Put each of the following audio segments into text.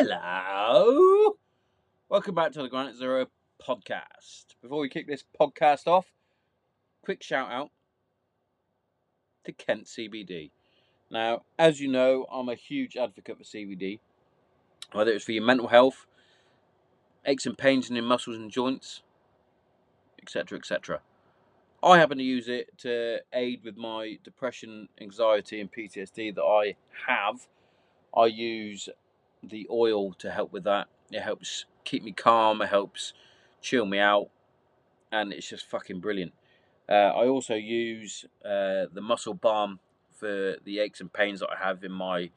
Hello. Welcome back to the Granite Zero podcast. Before we kick this podcast off, quick shout out to Kent CBD. Now, as you know, I'm a huge advocate for CBD, whether it's for your mental health, aches and pains in your muscles and joints, etc., etc. I happen to use it to aid with my depression, anxiety, and PTSD that I have. I use the oil to help with that. It helps keep me calm, it helps chill me out, and it's just fucking brilliant. Uh, I also use uh, the muscle balm for the aches and pains that I have in my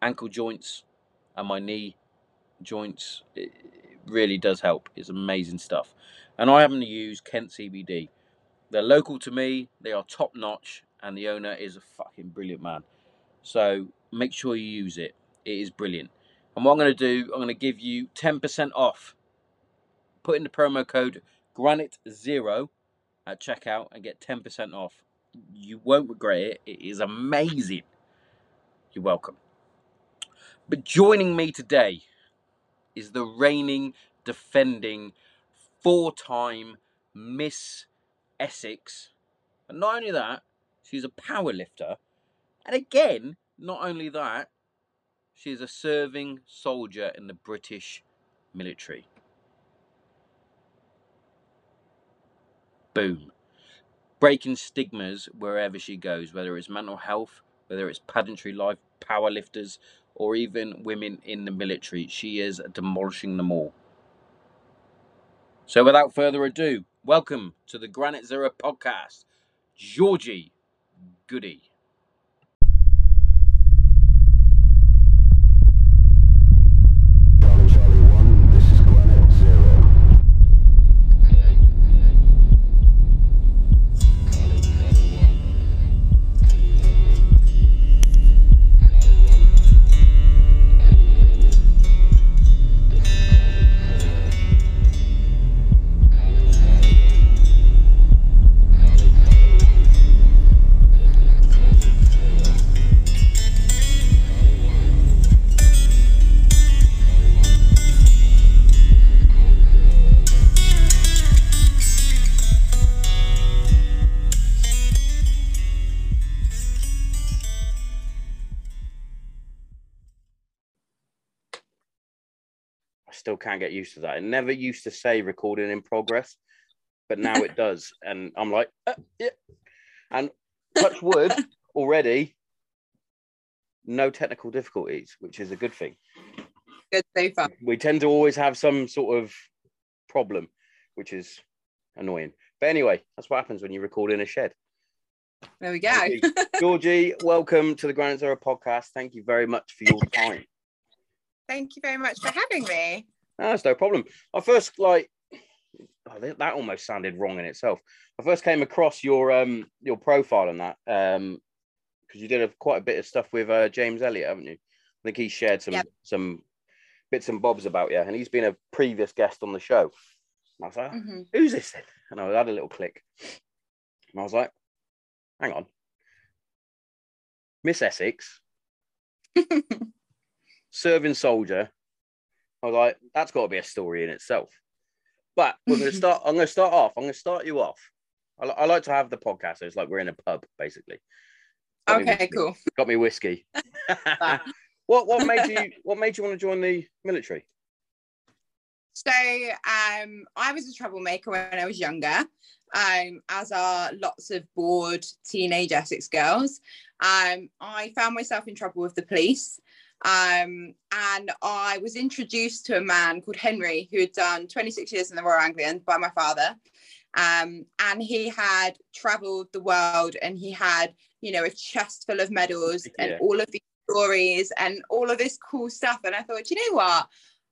ankle joints and my knee joints. It really does help. It's amazing stuff. And I happen to use Kent CBD. They're local to me, they are top notch, and the owner is a fucking brilliant man. So make sure you use it. It is brilliant. And what I'm going to do, I'm going to give you 10% off. Put in the promo code Granite0 at checkout and get 10% off. You won't regret it. It is amazing. You're welcome. But joining me today is the reigning, defending, four time Miss Essex. And not only that, she's a power lifter. And again, not only that, she is a serving soldier in the British military. Boom. Breaking stigmas wherever she goes, whether it's mental health, whether it's pageantry life, powerlifters, or even women in the military. She is demolishing them all. So, without further ado, welcome to the Granite Zero podcast, Georgie Goody. Can't get used to that. It never used to say recording in progress, but now it does. And I'm like, uh, yeah. And touch wood already, no technical difficulties, which is a good thing. good so far. We tend to always have some sort of problem, which is annoying. But anyway, that's what happens when you record in a shed. There we go. Georgie, Georgie, welcome to the Granite Zero podcast. Thank you very much for your time. Thank you very much for having me. No, that's no problem. I first like oh, that that almost sounded wrong in itself. I first came across your um your profile on that um because you did a, quite a bit of stuff with uh, James Elliott, haven't you? I think he shared some Yep. some bits and bobs about you, and he's been a previous guest on the show. And I was like, Mhm. who's this then? And I had a little click, and I was like, hang on, Miss Essex, serving soldier. I was like, that's got to be a story in itself. But we're going to start. I'm going to start off. I'm going to start you off. I, I like to have the podcast. So it's like we're in a pub, basically. Got Okay, cool. Got me whiskey. what What made you What made you want to join the military? So um, I was a troublemaker when I was younger, um, as are lots of bored teenage Essex girls. Um, I found myself in trouble with the police. Um, and I was introduced to a man called Henry who had done 26 years in the Royal Anglian by my father. Um, and he had traveled the world and he had, you know, a chest full of medals Yeah. and all of these stories and all of this cool stuff. And I thought, you know what?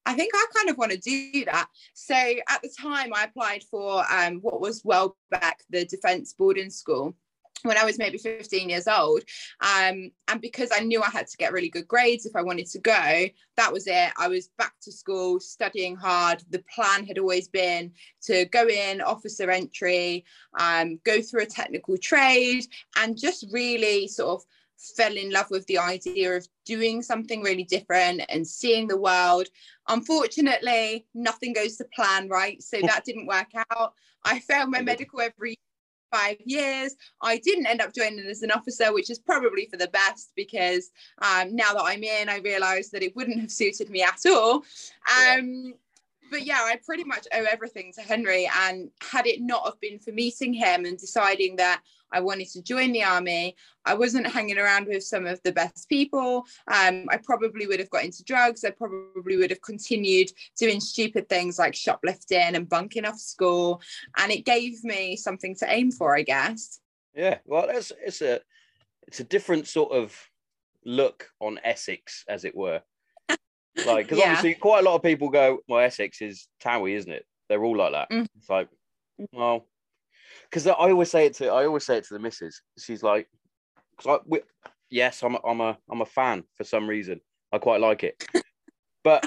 I think I kind of want to do that. So at the time, I applied for um, what was Welbeck, the Defence Boarding School, when I was maybe 15 years old. Um, and because I knew I had to get really good grades if I wanted to go, that was it. I was back to school, studying hard. The plan had always been to go in, officer entry, um, go through a technical trade, and just really sort of fell in love with the idea of doing something really different and seeing the world. Unfortunately, nothing goes to plan, right? So that didn't work out. I failed my medical every five years. I didn't end up joining as an officer, which is probably for the best because um, now that I'm in, I realised that it wouldn't have suited me at all. Um, but yeah, I pretty much owe everything to Henry. And had it not have been for meeting him and deciding that I wanted to join the army, I wasn't hanging around with some of the best people. Um, I probably would have got into drugs. I probably would have continued doing stupid things like shoplifting and bunking off school. And it gave me something to aim for, I guess. Yeah, well, it's it's a it's a different sort of look on Essex, as it were. Like, because Yeah. obviously, quite a lot of people go, "Well, Essex is Towie, isn't it?" They're all like that. Mhm. It's like, well, because I always say it to I always say it to the missus. She's like, "Because I, we, yes, I'm a, I'm a I'm a fan for some reason. I quite like it, but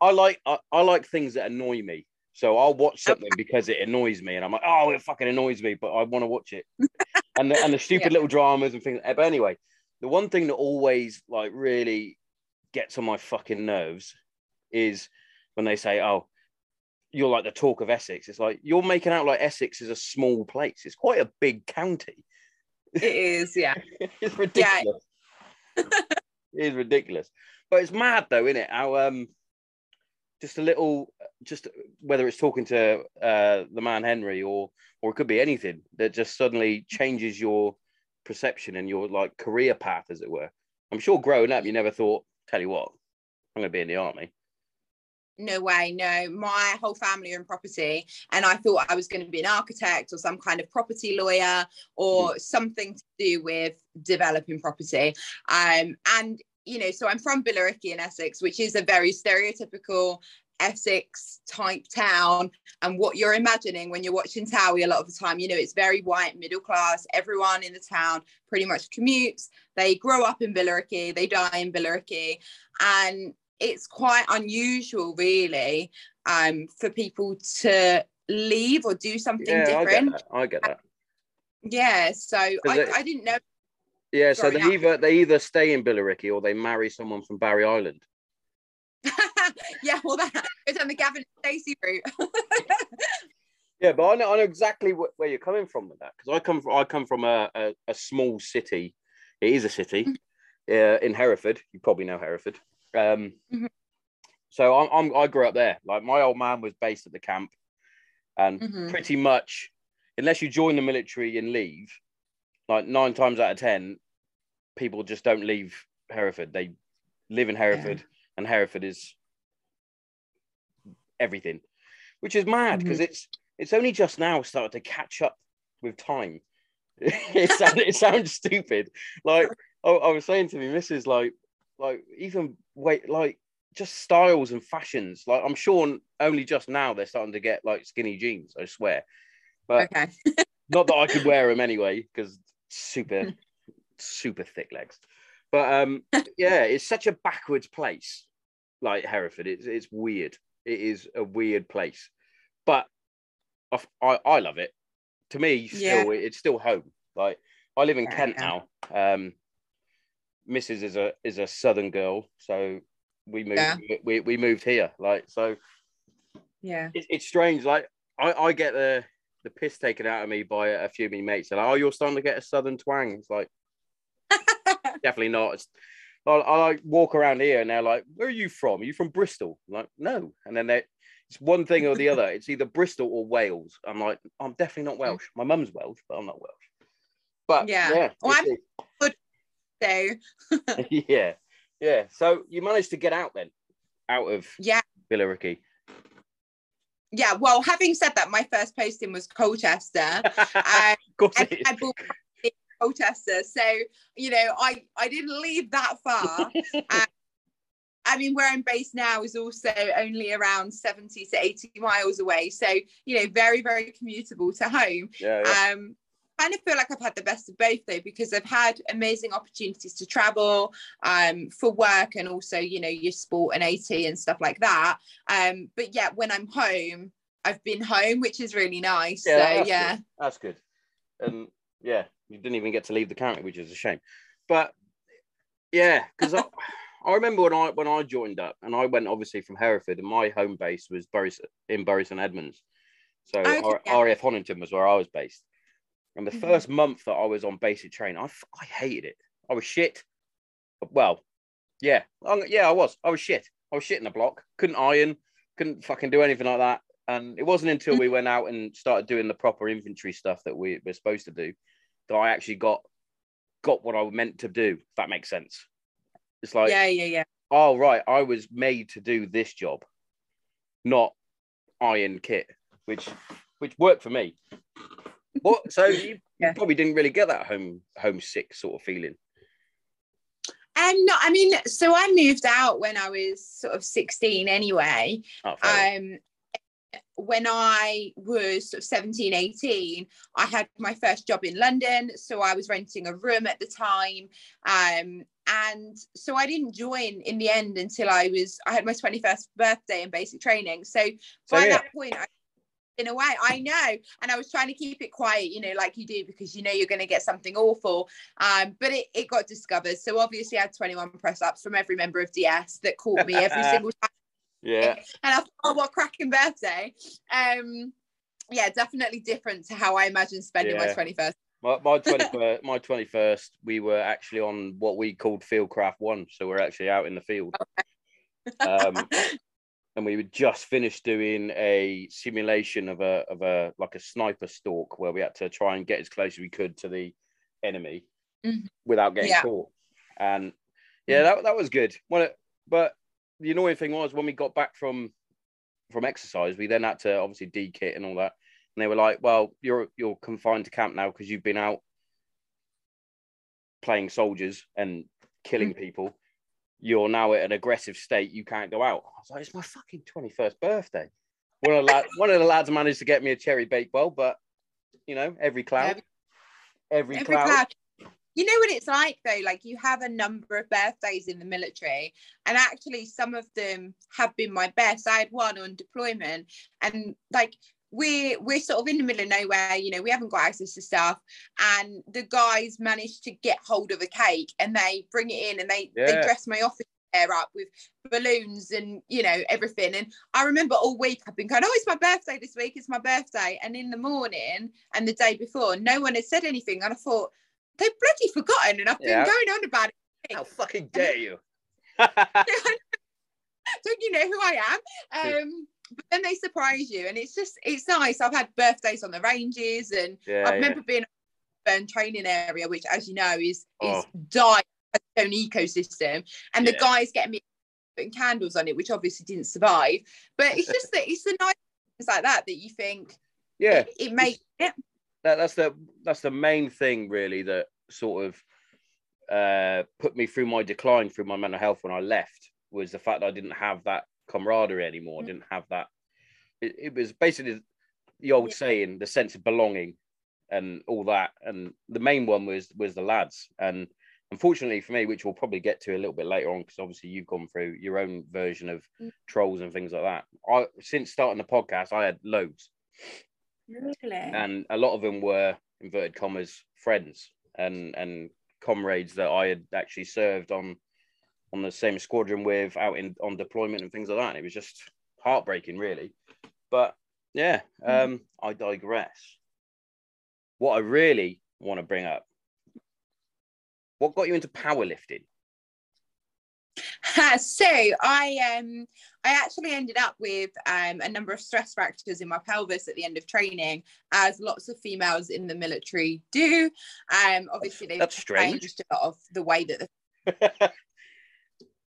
I like I, I like things that annoy me. So I'll watch something because it annoys me, and I'm like, oh, it fucking annoys me, but I want to watch it. and the, and the stupid Yeah. little dramas and things. But anyway, the one thing that always like really gets on my fucking nerves is when they say, oh, you're like the talk of Essex. It's like you're making out like Essex is a small place. It's quite a big county. It is, yeah. it's ridiculous. it is ridiculous. But it's mad though, isn't it? How um just a little just whether it's talking to uh the man Henry or or it could be anything that just suddenly changes your perception and your like career path, as it were. I'm sure growing up you never thought, tell you what, I'm gonna be in the army. No way no my whole family are in property and i thought i was going to be an architect or some kind of property lawyer or something to do with developing property. Um and you know so i'm from billericay in essex which is a very stereotypical essex type town. And what you're imagining when you're watching towie a lot of the time you know it's very white middle class everyone in the town pretty much commutes. They grow up in billericay they die in billericay. And it's quite unusual really um for people to leave or do something Yeah, I get different that. I get that. yeah so I, it- I didn't know Yeah, so they up. either they either stay in Billericay or they marry someone from Barry Island. yeah well that goes on the gavin stacey route Yeah, but I know, I know exactly wh- where you're coming from with that because I come from I come from a, a, a small city. It is a city uh, in Hereford. You probably know Hereford. Um, Mhm. So I'm, I'm I grew up there. Like my old man was based at the camp, and Mhm. pretty much, unless you join the military and leave, like nine times out of ten, people just don't leave Hereford. They live in Hereford, and Hereford is everything, which is mad because it's it's only just now started to catch up with time. it, sound, it sounds stupid. Like I, I was saying to me, missus, like like even wait, like just styles and fashions. Like I'm sure only just now they're starting to get like skinny jeans. I swear, but okay not that I could wear them anyway because super super thick legs. But um, yeah, it's such a backwards place, like Hereford. It's it's weird. It is a weird place, but I I, I love it. To me, still, it's still home. Like I live in Yeah, Kent yeah. now. Um, Mrs. is a is a Southern girl, so we moved Yeah. we, we moved here. Like so, yeah it, it's strange. Like I, I get the the piss taken out of me by a few of my mates. They're like, "Oh, you're starting to get a southern twang." It's like definitely not. It's, I, I like walk around here and they're like, "Where are you from? Are you from Bristol?" I'm like, no. And then they, it's one thing or the other. It's either Bristol or Wales. I'm like, I'm definitely not Welsh. My mum's Welsh, but I'm not Welsh. But Yeah. yeah, Well, it's- so yeah, yeah. So you managed to get out then, out of yeah Billericay. yeah well having said that my first posting was colchester of course I, it is. I bought in Colchester. So, you know, I, I didn't leave that far. I mean, where I'm based now is also only around 70 to 80 miles away. So, you know, very, very commutable to home. yeah, yeah. Um, kind of feel like I've had the best of both though, because I've had amazing opportunities to travel um, for work and also, you know, your sport and AT and stuff like that. Um, but yeah, when I'm home, I've been home, which is really nice. Yeah, so that's yeah. good. That's good. And yeah, you didn't even get to leave the county, which is a shame. But Yeah, because I, I remember when I when I joined up, and I went obviously from Hereford, and my home base was Bury, in Bury St Edmunds. So Okay, R- yeah. RAF Honington was where I was based. And the Mhm. first month that I was on basic training, I, I hated it. I was shit. Well, yeah, I'm- yeah, I was. I was shit. I was shit in the block. Couldn't iron. Couldn't fucking do anything like that. And it wasn't until we went out and started doing the proper infantry stuff that we were supposed to do that I actually got got what I was meant to do. If that makes sense. It's like, yeah, yeah, yeah. oh right, I was made to do this job, not iron kit, which which worked for me. What? So you, Yeah. probably didn't really get that home homesick sort of feeling. Um, no, I mean, so I moved out when I was sort of 16 anyway. Oh. Um, when I was sort of 17, 18, I had my first job in London. So I was renting a room at the time. Um, and so I didn't join in the end until I was, I had my 21st birthday in basic training. So by Same here. that point, I in a way i know. And i was trying to keep it quiet you know like you do because you know you're going to get something awful. Um but it, it got discovered. So obviously i had 21 press ups from every member of ds that caught me every single time. Yeah, and i thought oh what cracking birthday. Um yeah definitely different to how i imagine spending my 21st my my twenty first, my twenty first, we were actually on what we called Fieldcraft One, so we're actually out in the field. Um, and we were just finished doing a simulation of a of a like a sniper stalk where we had to try and get as close as we could to the enemy Mhm. without getting Yeah. caught. And yeah, that, that was good. Well, it- but the annoying thing was when we got back from from exercise, we then had to obviously de-kit and all that. And they were like, "Well, you're you're confined to camp now because you've been out playing soldiers and killing people. You're now at an aggressive state. You can't go out." I was like, "It's my fucking twenty first birthday." One of the lad, one of the lads managed to get me a cherry bakewell, but you know, every cloud, every, Every cloud. cloud. You know what it's like though, like you have a number of birthdays in the military, and actually some of them have been my best. I had one on deployment, and like we're we're sort of in the middle of nowhere, you know, we haven't got access to stuff, and the guys managed to get hold of a cake and they bring it in and they they dress my office chair up with balloons and you know everything. And i remember all week i've been going oh it's my birthday this week it's my birthday. And in the morning and the day before no one had said anything and i thought they've bloody forgotten and i've been Yeah. going on about it. How fucking dare you? don't you know who i am? Um but then they surprise you and it's just it's nice i've had birthdays on the ranges and yeah, i yeah. remember being in a training area which as you know is is Oh. dying has own ecosystem and the guys getting me putting candles on it which obviously didn't survive but it's just that it's the nice things like that that you think yeah. it, it makes it that, that's the that's the main thing really that sort of uh put me through my decline through my mental health when I left was the fact that I didn't have that camaraderie anymore. I Mm. didn't have that. It, it was basically the old Yeah. saying, the sense of belonging, and all that. And the main one was was the lads. And unfortunately for me, which we'll probably get to a little bit later on, because obviously you've gone through your own version of Mm. trolls and things like that. I since starting the podcast, I had loads really and a lot of them were inverted commas friends and and comrades that I had actually served on on the same squadron with out in on deployment and things like that. And it was just heartbreaking, really. But yeah, um, I digress. What I really want to bring up, what got you into powerlifting? so I um I actually ended up with um a number of stress fractures in my pelvis at the end of training, as lots of females in the military do. Um, obviously they've That's strange. changed a lot of the way that. The,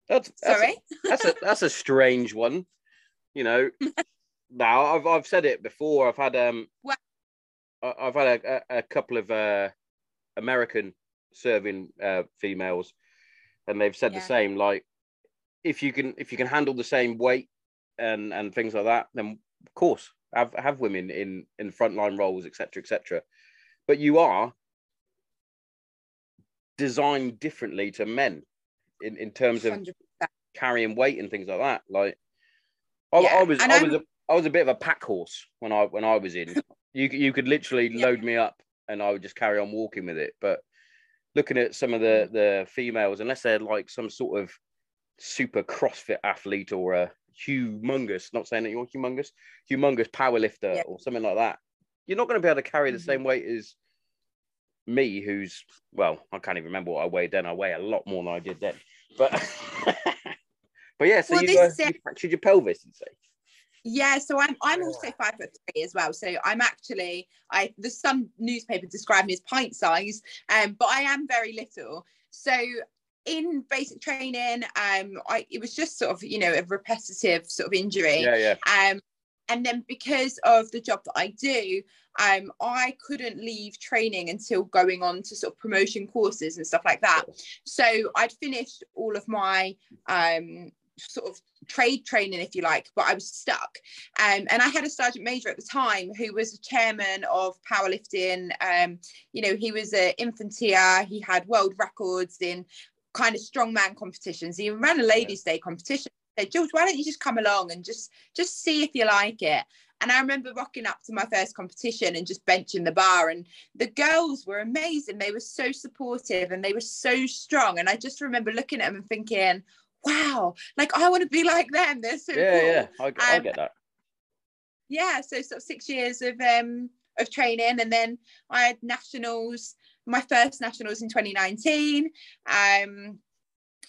that's, that's sorry. that's a that's a strange one. You know, now I've I've said it before. I've had um, What? I've had a, a, a couple of uh, American serving uh, females, and they've said Yeah. the same. Like, if you can if you can handle the same weight and and things like that, then of course have have women in in frontline roles, etc. etc. But you are designed differently to men in in terms of 100%. carrying weight and things like that. Like, I, Yeah, I was, and I I'm- was, a, I was a bit of a pack horse when I when I was in. you you could literally Yeah. load me up and I would just carry on walking with it. But looking at some of the the females, unless they're like some sort of super CrossFit athlete or a humongous, not saying that you're humongous, humongous power lifter Yeah. or something like that, you're not going to be able to carry the Mhm. same weight as me, who's well, I can't even remember what I weighed then. I weigh a lot more than I did then, but but yeah. So Well, you, this is you fractured your pelvis, you say? Yeah, so I'm I'm also five foot three as well. So I'm actually I there's some newspaper describe me as pint size, um, but I am very little. So in basic training, um, I it was just sort of you know a repetitive sort of injury. Yeah, yeah. Um, and then because of the job that I do, um, I couldn't leave training until going on to sort of promotion courses and stuff like that. So I'd finished all of my um, sort of trade training, if you like, but I was stuck. Um, and I had a sergeant major at the time who was a chairman of powerlifting. Um, you know, he was an infanteer. He had world records in kind of strongman competitions. He even ran a ladies' day competition. I said, George, why don't you just come along and just just see if you like it? And I remember rocking up to my first competition and just benching the bar. And the girls were amazing. They were so supportive and they were so strong. And I just remember looking at them and thinking, wow, like I want to be like them. They're so yeah, cool. yeah. I, I Um, get that. Yeah. So sort of six years of um of training. And then I had nationals, my first nationals in 2019. Um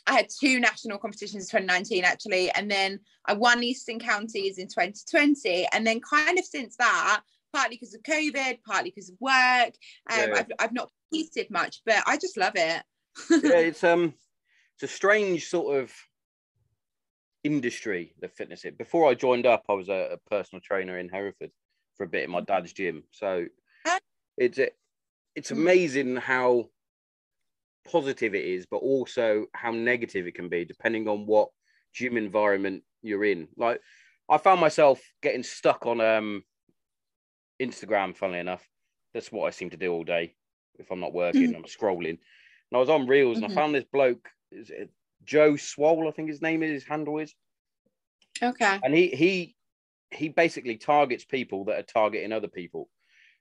I had two national competitions in 2019 actually, and then I won Eastern Counties in 2020, and then kind of since that, partly because of COVID, partly because of work, um, Yeah. I've I've not competed much, but I just love it. yeah, it's um, it's a strange sort of industry, the fitness. It before I joined up, I was a, a personal trainer in Hereford for a bit in my dad's gym. So it's it's Mm. amazing how positive it is, but also how negative it can be, depending on what gym environment you're in. Like I found myself getting stuck on um Instagram, funnily enough. That's what I seem to do all day. If I'm not working, I'm scrolling. And I was on Reels and Mhm. I found this bloke, is it Joe Swole, I think his name is, his handle is. Okay. And he he he basically targets people that are targeting other people.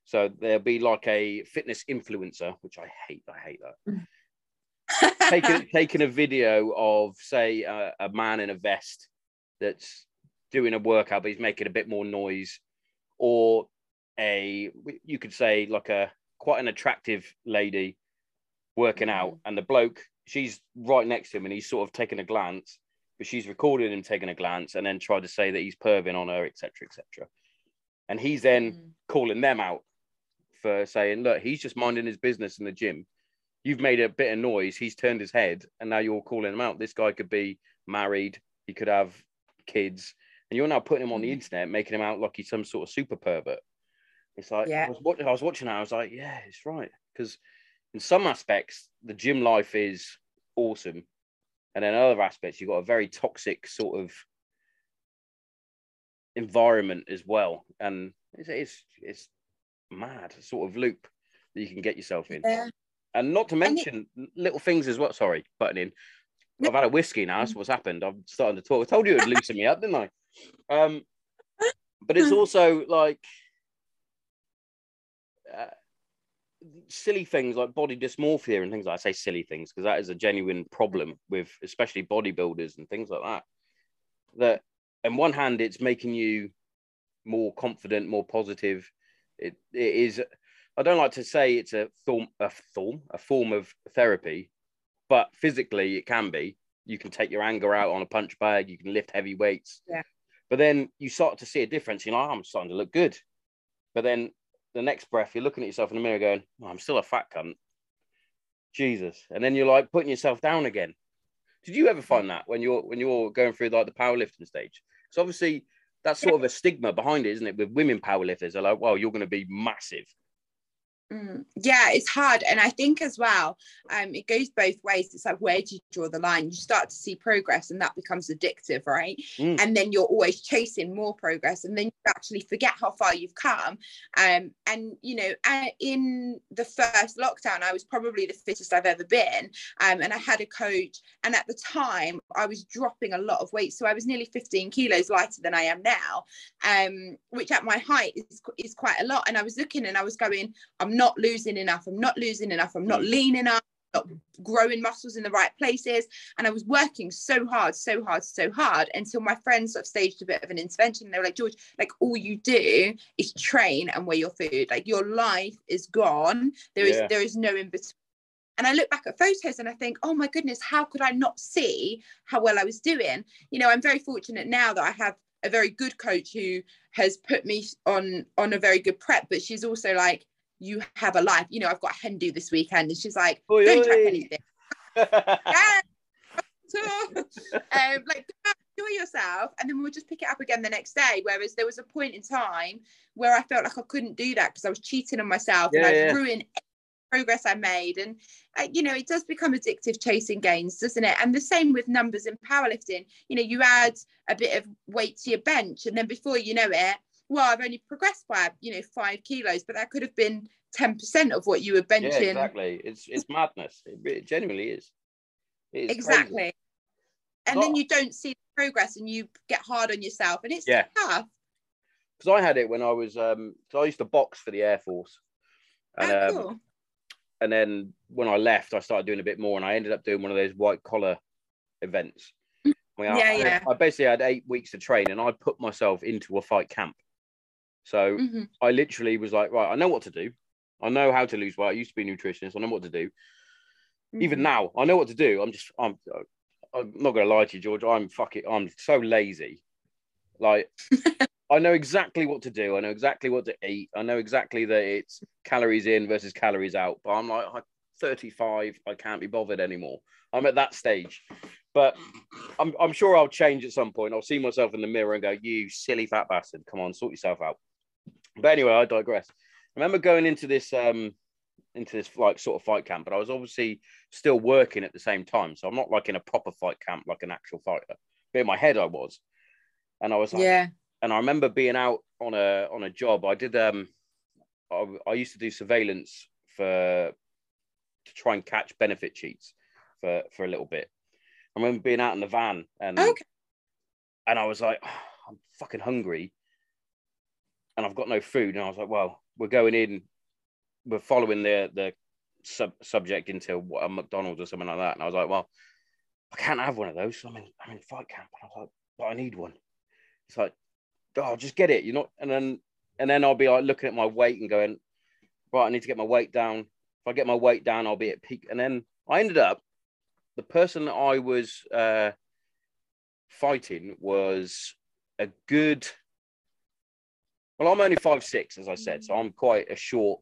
So there'll be like a fitness influencer, which I hate. I hate that. Taking taking a video of say a, a man in a vest that's doing a workout but he's making a bit more noise or a you could say like a quite an attractive lady working out and the bloke she's right next to him and he's sort of taking a glance but she's recording him taking a glance and then tried to say that he's perving on her etc etc and he's then Mm. calling them out for saying, look, he's just minding his business in the gym. You've made a bit of noise. He's turned his head, and now you're calling him out. This guy could be married. He could have kids, and you're now putting him on the Mhm. internet, making him out like he's some sort of super pervert. It's like Yeah. I was watching. I was watching that. I was like, yeah, it's right. Because in some aspects, the gym life is awesome, and in other aspects, you've got a very toxic sort of environment as well, and it's it's, it's mad sort of loop that you can get yourself in. Yeah. And not to And it- mention little things as well. Sorry, butting in. I've had a whiskey now. That's what's happened. I'm starting to talk. I told you it would loosen me up, didn't I? Um, but it's also like uh, silly things like body dysmorphia and things like I say silly things because that is a genuine problem with especially bodybuilders and things like that. That on one hand, it's making you more confident, more positive. It, it is. I don't like to say it's a form, a form, a form of therapy, but physically it can be. You can take your anger out on a punch bag. You can lift heavy weights. Yeah. But then you start to see a difference. You're like, "Oh, I'm starting to look good. But then the next breath, you're looking at yourself in the mirror, going, oh, "I'm still a fat cunt." Jesus. And then you're like putting yourself down again. Did you ever find that when you're when you're going through like the powerlifting stage? So obviously that's sort of a stigma behind it, isn't it? With women powerlifters, they're like, "Well, you're going to be massive." Mm, yeah, it's hard. And I think as well, um, it goes both ways. It's like, where do you draw the line? You start to see progress and that becomes addictive, right? Mm. And then you're always chasing more progress and then you actually forget how far you've come. Um, and, you know, in the first lockdown, I was probably the fittest I've ever been. Um, and I had a coach. And at the time, I was dropping a lot of weight. So I was nearly 15 kilos lighter than I am now, um, which at my height is, is quite a lot. And I was looking and I was going, I'm not losing enough. I'm not losing enough. I'm not Mm. lean enough. not growing muscles in the right places. And I was working so hard, so hard, so hard until my friends sort of staged a bit of an intervention. They were like, George, like all you do is train and weigh your food. Like your life is gone. There is Yeah. there is no in between. And I look back at photos and I think, oh my goodness, how could I not see how well I was doing? You know, I'm very fortunate now that I have a very good coach who has put me on on a very good prep, but she's also like, you have a life. You know, I've got do this weekend, and she's like, Oi, don't oi. anything. Yeah. um, like enjoy yourself, and then we'll just pick it up again the next day. Whereas there was a point in time where I felt like I couldn't do that because I was cheating on myself and Yeah, I'd yeah. ruin progress I made. And uh, you know, it does become addictive chasing gains, doesn't it? And the same with numbers in powerlifting. You know, you add a bit of weight to your bench, and then before you know it, well, I've only progressed by you know five kilos, but that could have been ten percent of what you were benching. Yeah, exactly. It's it's madness. It, it genuinely is. It is exactly. crazy. And then you don't see the progress, and you get hard on yourself, and it's Yeah. tough. Because I had it when I was um. Because I used to box for the Air Force, and oh, um, and then when I left, I started doing a bit more, and I ended up doing one of those white collar events. I mean, Yeah, I, yeah. I basically had eight weeks to train, and I put myself into a fight camp. So Mhm. I literally was like, right, I know what to do. I know how to lose weight. I used to be a nutritionist. I know what to do. Even Mhm. now, I know what to do. I'm just, I'm, I'm not gonna lie to you, George. I'm fucking, I'm so lazy. Like, I know exactly what to do. I know exactly what to eat. I know exactly that it's calories in versus calories out. But I'm like, I'm 35. I can't be bothered anymore. I'm at that stage. But I'm, I'm sure I'll change at some point. I'll see myself in the mirror and go, "You silly fat bastard! Come on, sort yourself out." But anyway, I digress. I remember going into this um into this like sort of fight camp, but I was obviously still working at the same time. So I'm not like in a proper fight camp like an actual fighter. But in my head I was. And I was like, yeah. and I remember being out on a on a job. I did um I, I used to do surveillance for to try and catch benefit cheats for for a little bit. I remember being out in the van and Okay. and I was like, I'm fucking hungry, and I've got no food. And I was like, well, we're going in, we're following the the sub subject into a McDonald's or something like that. And I was like, well, I can't have one of those. I'm in I'm in fight camp. And I was like, but I need one. It's like, oh, just get it. You're not, and then and then I'll be like looking at my weight and going, right, I need to get my weight down. If I get my weight down, I'll be at peak. And then I ended up, the person that I was uh, fighting was a good. Well, I'm only five six, as I said, so I'm quite a short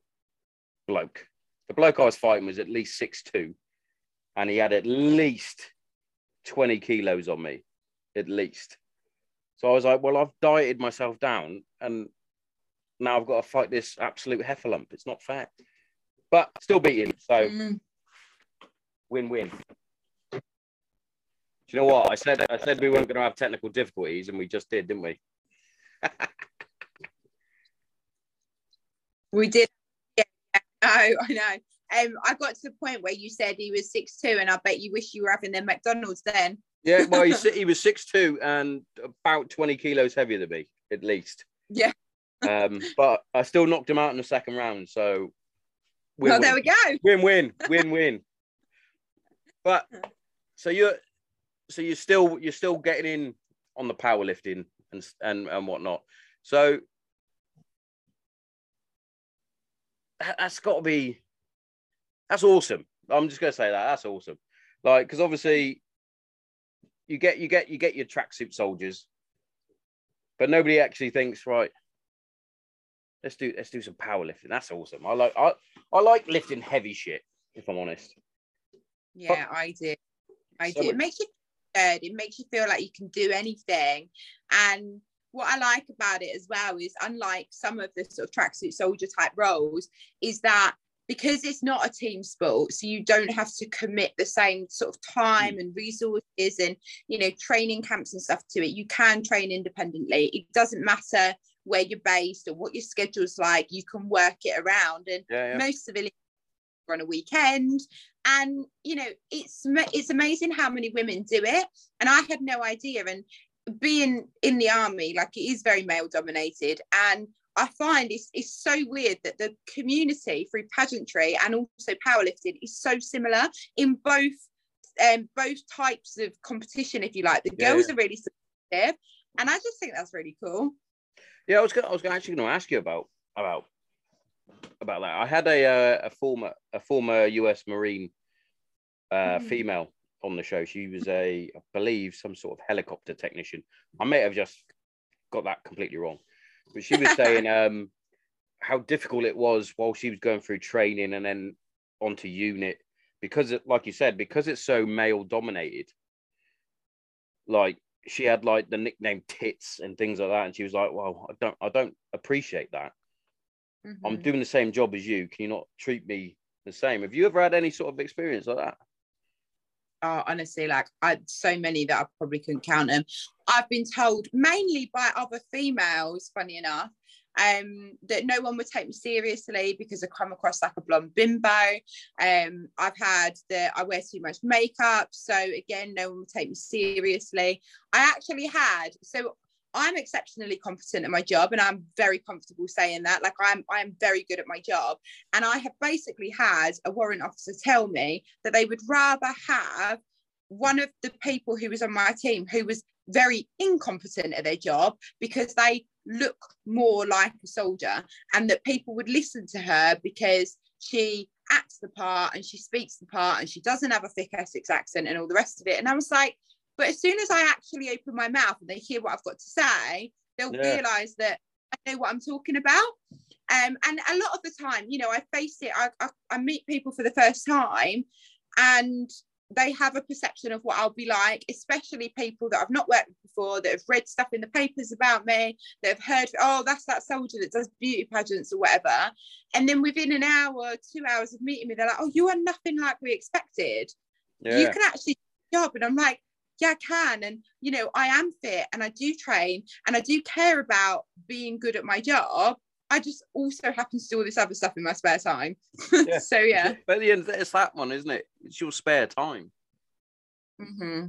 bloke. The bloke I was fighting was at least six two, and he had at least twenty kilos on me, at least. So I was like, well, I've dieted myself down, and now I've got to fight this absolute heffalump. It's not fair, but still beating. So Mm. win-win. Do you know what I said? I said we weren't going to have technical difficulties, and we just did, didn't we? We did. Yeah, I know, I know. Um, I got to the point where you said he was six two, and I bet you wish you were having them McDonald's then. Yeah, well, he, he was six two and about twenty kilos heavier than me, at least. Yeah. Um, but I still knocked him out in the second round. So, well, there we go. win, win, win, win. But so you're, so you're still you're still getting in on the powerlifting and and and whatnot. So that's got to be that's awesome. I'm just gonna say that that's awesome. Like, because obviously you get you get you get your tracksuit soldiers, but nobody actually thinks right. Let's do let's do some powerlifting. That's awesome. I like I I like lifting heavy shit. If I'm honest. Yeah, I do. I So do. It makes you good. It makes you feel like you can do anything. And what I like about it as well is, unlike some of the sort of tracksuit soldier type roles, is that because it's not a team sport, so you don't have to commit the same sort of time mm. and resources and you know training camps and stuff to it. You can train independently. It doesn't matter where you're based or what your schedule's like. You can work it around. And Yeah, yeah. most civilians are on a weekend and you know it's it's amazing how many women do it and i had no idea and being in the army like it is very male dominated and I find it's, it's so weird that the community through pageantry and also powerlifting is so similar in both um, both types of competition, if you like. The Yeah. girls are really supportive, and I just think that's really cool. Yeah, I was gonna, I was gonna actually going to ask you about about about that. I had a uh, a former a former U.S. Marine uh, Mhm. female on the show. She was a, I believe, some sort of helicopter technician. I may have just got that completely wrong, but she was saying um, how difficult it was while she was going through training and then onto unit because, it, like you said, because it's so male dominated. Like she had like the nickname tits and things like that, and she was like, "Well, I don't, I don't appreciate that. I'm Mhm. doing the same job as you. Can you not treat me the same?" Have you ever had any sort of experience like that? Oh, honestly, like I so many that I probably couldn't count them. I've been told mainly by other females, funny enough, um, that no one would take me seriously because I come across like a blonde bimbo. Um, I've had that I wear too much makeup, so again, no one would take me seriously. I actually had so. I'm exceptionally competent at my job and I'm very comfortable saying that. Like I'm I'm very good at my job. And I have basically had a warrant officer tell me that they would rather have one of the people who was on my team who was very incompetent at their job because they look more like a soldier and that people would listen to her because she acts the part and she speaks the part and she doesn't have a thick Essex accent and all the rest of it. And I was like, but as soon as I actually open my mouth and they hear what I've got to say, they'll Yeah. realize that I know what I'm talking about. Um, and a lot of the time, you know, I face it, I, I, I meet people for the first time and they have a perception of what I'll be like, especially people that I've not worked with before, that have read stuff in the papers about me, that have heard, oh, that's that soldier that does beauty pageants or whatever. And then within an hour, two hours of meeting me, they're like, oh, you are nothing like we expected. Yeah, You can actually do job. And I'm like, yeah, I can. And, you know, I am fit and I do train and I do care about being good at my job. I just also happen to do all this other stuff in my spare time. Yeah. so, yeah. But at the end, it's that one, isn't it? It's your spare time. hmm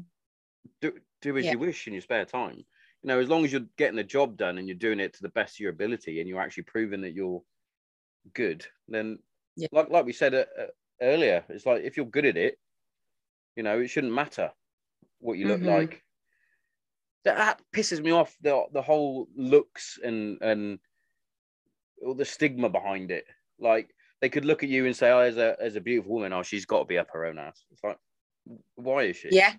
Do do as Yeah. you wish in your spare time. You know, as long as you're getting the job done and you're doing it to the best of your ability, and you're actually proving that you're good, then Yeah. like like we said uh, uh, earlier, it's like if you're good at it, you know, it shouldn't matter what you look Mhm. like. That, that pisses me off. The the whole looks and and all the stigma behind it. Like they could look at you and say, "Oh, as a as a beautiful woman, oh, she's got to be up her own ass." It's like, why is she? Yeah.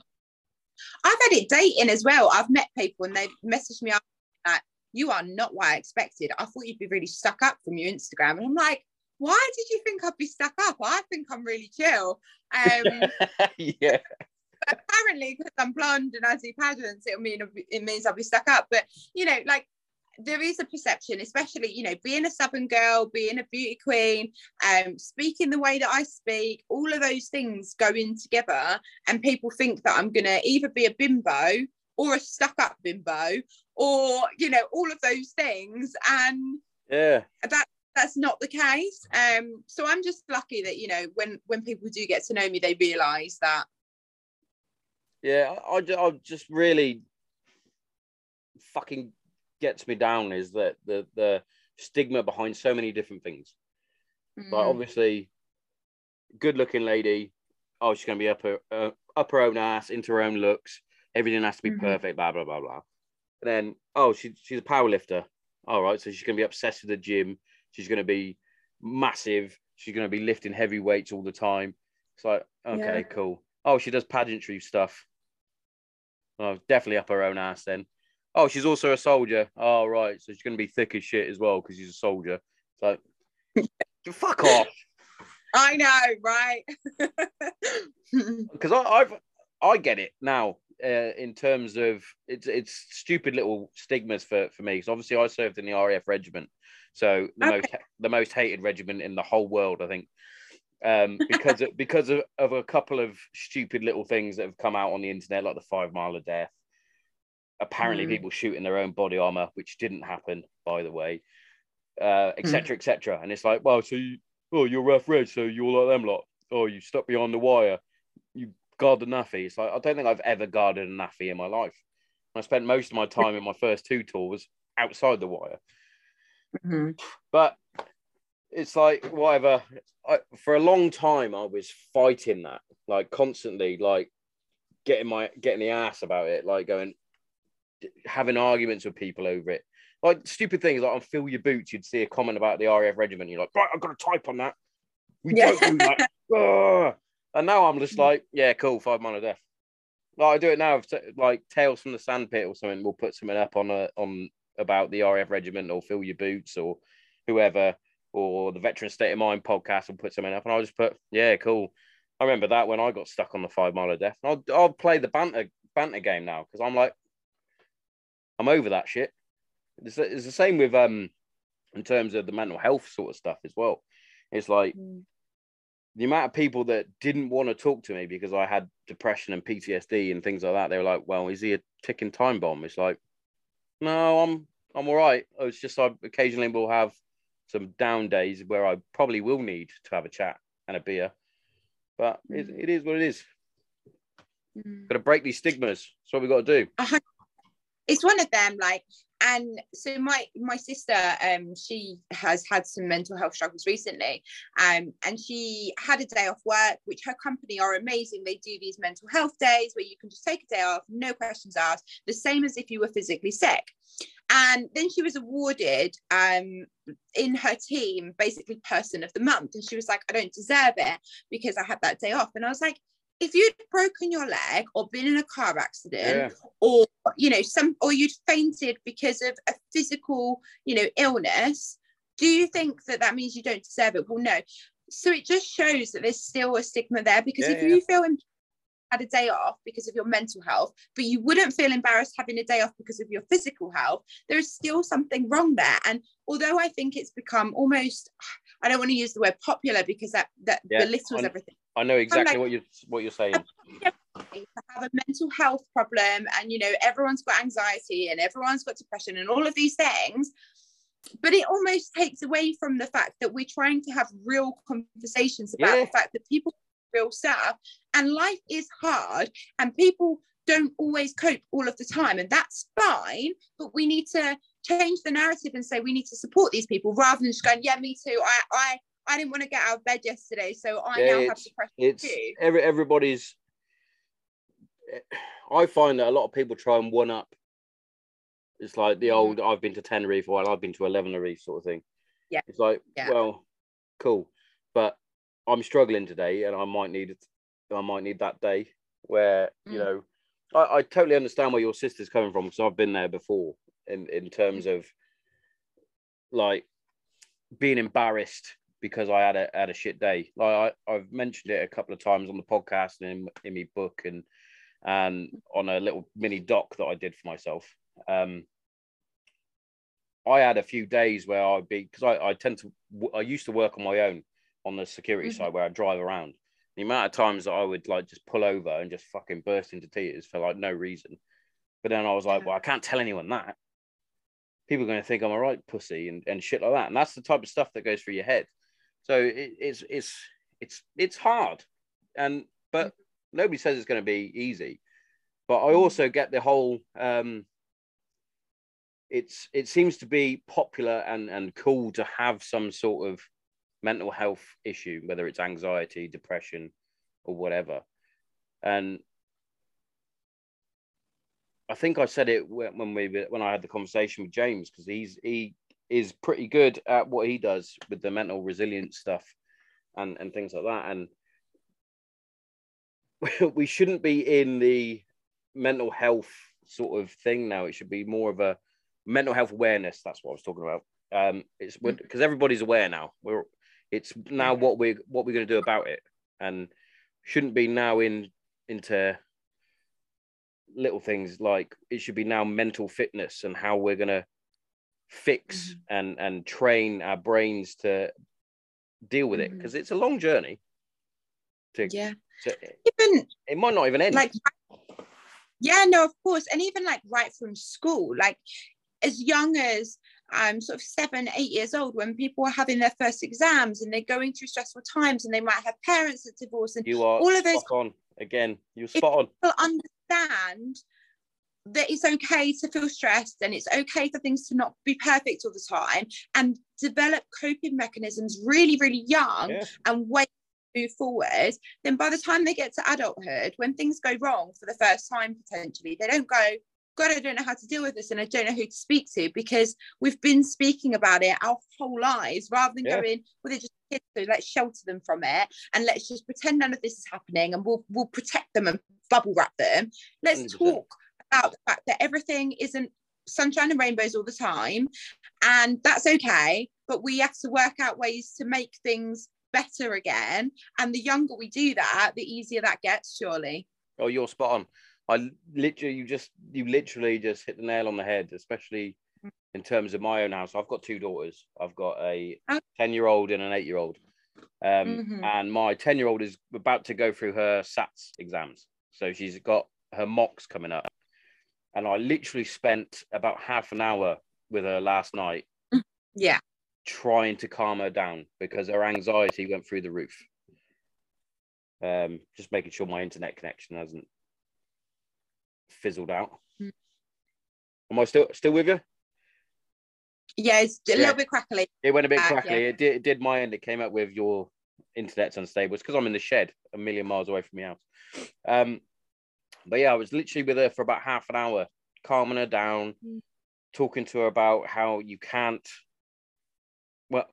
I've had it dating as well. I've met people and they've messaged me up like, you are not what I expected. I thought you'd be really stuck up from your Instagram. And I'm like, why did you think I'd be stuck up? I think I'm really chill. Um, yeah. Apparently, because I'm blonde and I do pageants, it mean it means I'll be stuck up. But you know, like there is a perception, especially you know, being a Southern girl, being a beauty queen, um, speaking the way that I speak, all of those things go in together, and people think that I'm gonna either be a bimbo or a stuck up bimbo, or you know, all of those things, and Yeah. that that's not the case. Um, so I'm just lucky that you know when when people do get to know me, they realise that. Yeah, I, I, I just really fucking gets me down is that the the stigma behind so many different things. Mm. obviously, good looking lady, oh she's gonna be up her uh, up her own ass, into her own looks. Everything has to be Mhm. perfect, blah blah blah blah. And then oh she she's a power lifter. All right, so she's gonna be obsessed with the gym. She's gonna be massive. She's gonna be lifting heavy weights all the time. It's like okay, Yeah. cool. Oh, she does pageantry stuff. Oh, definitely up her own ass then. Oh, she's also a soldier. Oh, right. So she's going to be thick as shit as well because she's a soldier. It's like, fuck off. I know, right? Because I've, I get it now uh, in terms of it's it's stupid little stigmas for, for me. Because obviously I served in the RAF regiment. So the Okay. most the most hated regiment in the whole world, I think. Um, because of, because of, of a couple of stupid little things that have come out on the internet, like the five mile of death. Apparently, Mhm. people shooting their own body armor, which didn't happen, by the way, uh, etc. cetera, et. And it's like, well, so you, oh, you're RAF Reg, so you're like them lot. Oh, you stuck behind the wire, you guard the NAAFI. It's like I don't think I've ever guarded a NAAFI in my life. I spent most of my time in my first two tours outside the wire. Mhm. but it's like whatever. I, for a long time, I was fighting that, like constantly, like getting my getting the ass about it, like going having arguments with people over it. Like stupid things like on Fill Your Boots, you'd see a comment about the RAF regiment. You're like, right, I've got to type on that. We Yeah. don't do that. Ugh. And now I'm just mm. like, yeah, cool, five mile of death. Like I do it now. if Like Tales from the Sandpit or something. We'll put something up on a on about the RAF regiment or Fill Your Boots or whoever or the Veteran State of Mind podcast will put something up, and I'll just put, yeah, cool. I remember that when I got stuck on the five mile of death. I'll I'll play the banter banter game now because I'm like, I'm over that shit. It's, it's the same with um in terms of the mental health sort of stuff as well. It's like the amount of people that didn't want to talk to me because I had depression and PTSD and things like that. They were like, "Well, is he a ticking time bomb?" It's like, no, I'm I'm all right. It's just I occasionally will have some down days where I probably will need to have a chat and a beer, but it, Mm. it is what it is. Mm. Got to break these stigmas. That's what we got to do. it's one of them like and so my my sister um she has had some mental health struggles recently um and she had a day off work which her company are amazing they do these mental health days where you can just take a day off no questions asked the same as if you were physically sick and then she was awarded um in her team basically person of the month. And she was like i don't deserve it because i had that day off. And i was like if you'd broken your leg or been in a car accident Yeah, or you know some or you'd fainted because of a physical you know illness do you think that that means you don't deserve it? Well no. So it just shows that there's still a stigma there because Yeah, if yeah. you feel had a day off because of your mental health but you wouldn't feel embarrassed having a day off because of your physical health there is still something wrong there and although i think it's become almost i don't want to use the word popular because that that Yeah, belittles I'm- everything I know exactly like- what you what you're saying. to have a mental health problem and you know everyone's got anxiety and everyone's got depression and all of these things but it almost takes away from the fact that we're trying to have real conversations about Yeah. the fact that people real stuff and life is hard and people don't always cope all of the time and that's fine but we need to change the narrative and say we need to support these people rather than just going yeah me too i i i didn't want to get out of bed yesterday so i Yeah, now have depression It's too every everybody's. Eh, I find that a lot of people try and one up. It's like the old mm-hmm. "I've been to Tenerife" or "I've been to Elevenerife" sort of thing. Yeah. It's like, Yeah. well, cool, but I'm struggling today, and I might need I might need that day where you Mm. know. I, I totally understand where your sister's coming from because I've been there before in in terms of like being embarrassed because I had a had a shit day. Like I, I've mentioned it a couple of times on the podcast and in, in my book and and on a little mini doc that I did for myself. Um, I had a few days where I'd be because I, I tend to I used to work on my own on the security Mhm. side where I drive around. The amount of times that I would like just pull over and just fucking burst into tears for like no reason. But then I was like, Yeah. well, I can't tell anyone that. People are going to think I'm a right pussy and, and shit like that. And that's the type of stuff that goes through your head. So it, it's it's it's it's hard, and but nobody says it's going to be easy. But I Mm. also get the whole. Um, it's it seems to be popular and and cool to have some sort of mental health issue, whether it's anxiety, depression, or whatever. And I think I said it when we when I had the conversation with James because he's he is pretty good at what he does with the mental resilience stuff and and things like that. And we shouldn't be in the mental health sort of thing now. It should be more of a mental health awareness. That's what I was talking about. Um, it's because everybody's aware now. We're it's now what we're what we're going to do about it, and shouldn't be now in into little things like it should be now mental fitness and how we're going to fix and and train our brains to deal with it Mhm. because it's a long journey. To, yeah to- even it might not even end. like yeah no of course and even like right from school like as young as um sort of seven eight years old when people are having their first exams and they're going through stressful times and they might have parents that divorce and you are all of those- spot on again. You're spot on. people understand that it's okay to feel stressed and it's okay for things to not be perfect all the time and develop coping mechanisms really, really young Yeah. and wait move forward, then by the time they get to adulthood, when things go wrong for the first time potentially, they don't go, God, I don't know how to deal with this and I don't know who to speak to because we've been speaking about it our whole lives rather than Yeah. going, well, they're just kids, so let's shelter them from it and let's just pretend none of this is happening and we'll we'll protect them and bubble wrap them. Let's 100%. talk about the fact that everything isn't sunshine and rainbows all the time and that's okay but we have to work out ways to make things better again and the younger we do that the easier that gets surely Oh, you're spot on. I literally, you just, you literally just hit the nail on the head, especially in terms of my own house. I've got two daughters. I've got a Oh. ten-year-old and an eight-year-old. Um, Mhm. And my ten-year-old is about to go through her SATs exams, so she's got her mocks coming up. And I literally spent about half an hour with her last night yeah trying to calm her down because her anxiety went through the roof. Um, just making sure my internet connection hasn't fizzled out. Mm. Am I still still with you? yeah it's a Yeah. little bit crackly It went a bit Uh, crackly. yeah. It did. It did my end. It came up with your internet's unstable. It's because I'm in the shed, a million miles away from my house. Um, but yeah, I was literally with her for about half an hour, calming her down, Mm. talking to her about how you can't. Well,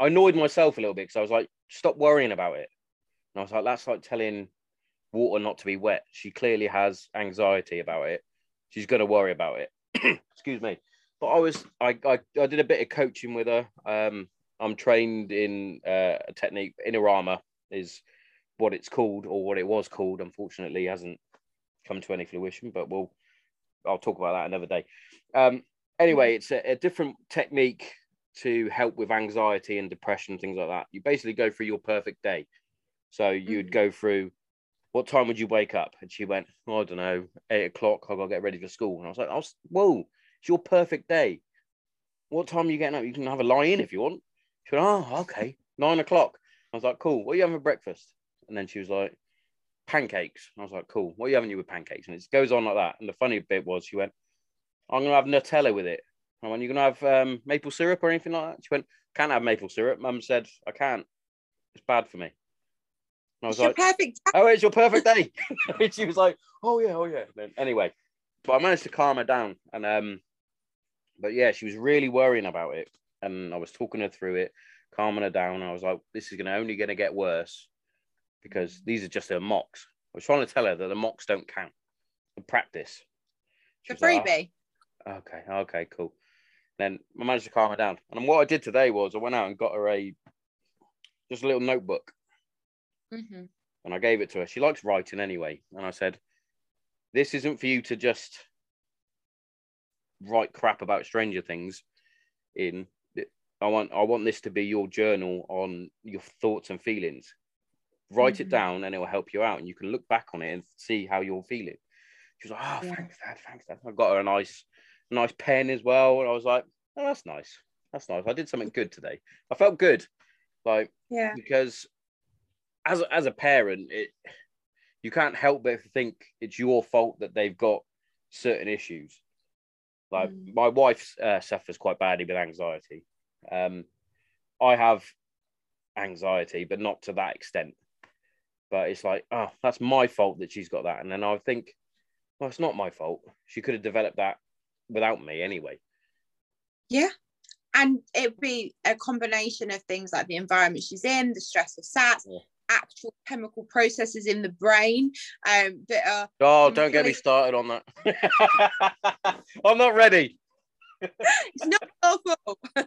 I annoyed myself a little bit because I was like, "Stop worrying about it." And I was like, "That's like telling water not to be wet." She clearly has anxiety about it. She's gonna worry about it. Excuse me but I was I, I I did a bit of coaching with her. Um, I'm trained in uh, a technique. Inorama is what it's called or what it was called. Unfortunately, hasn't come to any fruition. But we'll I'll talk about that another day. Um, anyway, it's a, a different technique to help with anxiety and depression, things like that. You basically go through your perfect day. So you'd Mhm. go through. What time would you wake up? And she went, oh, I don't know, eight o'clock. I got to get ready for school. And I was like, I was, whoa, it's your perfect day. What time are you getting up? You can have a lie in if you want. She went, oh, okay, nine o'clock. I was like, cool. What are you having for breakfast? And then she was like, pancakes. I was like, cool. What are you having you with pancakes? And it goes on like that. And the funny bit was, she went, I'm gonna have Nutella with it. I went, you're gonna have um, maple syrup or anything like that? She went, can't have maple syrup. Mum said, I can't. It's bad for me. I was it's your like, perfect oh, it's your perfect day. and she was like, oh yeah, oh yeah. Then anyway, but I managed to calm her down, and um, but yeah, she was really worrying about it, and I was talking her through it, calming her down. I was like, this is gonna only gonna get worse because these are just her mocks. I was trying to tell her that the mocks don't count. The practice. She the was like, "Oh, freebie Okay, okay, cool. Then I managed to calm her down. And what I did today was I went out and got her a just a little notebook Mhm. and I gave it to her. She likes writing anyway. And I said, This isn't for you to just write crap about Stranger Things in. I want I want this to be your journal on your thoughts and feelings. Write it Mhm. down and it will help you out and you can look back on it and see how you're feeling. She was like, Oh, Yeah. thanks, Dad, thanks, Dad. I got her a nice, nice pen as well. And I was like, Oh, that's nice. That's nice. I did something good today. I felt good. Like yeah because as a, as a parent, it you can't help but think it's your fault that they've got certain issues. Like Mm. my wife uh, suffers quite badly with anxiety. Um, I have anxiety, but not to that extent. But it's like, oh, that's my fault that she's got that, and then I think, well, it's not my fault. She could have developed that without me anyway. Yeah. And it'd be a combination of things like the environment she's in, the stress of SATs, Yeah. Actual chemical processes in the brain um, that are Oh, don't get me started on that. I'm not ready. it's not awful. so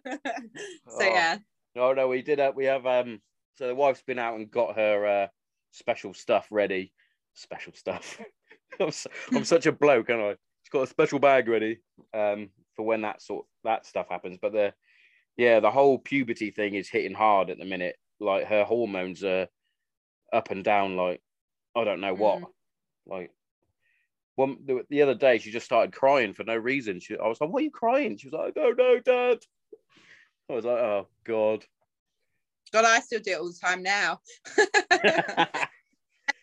Oh. yeah, No, no, we did. Uh, we have. Um, so the wife's been out and got her uh, special stuff ready. Special stuff. I'm, I'm such a bloke, aren't I? She's got a special bag ready um, for when that sort that stuff happens. But the yeah, the whole puberty thing is hitting hard at the minute. Like her hormones are up and down. Like I don't know what. Like one the, the other day, she just started crying for no reason. She, I was like, "What are you crying?" She was like, "I don't know, Dad." I was like, "Oh God." God, I still do it all the time now.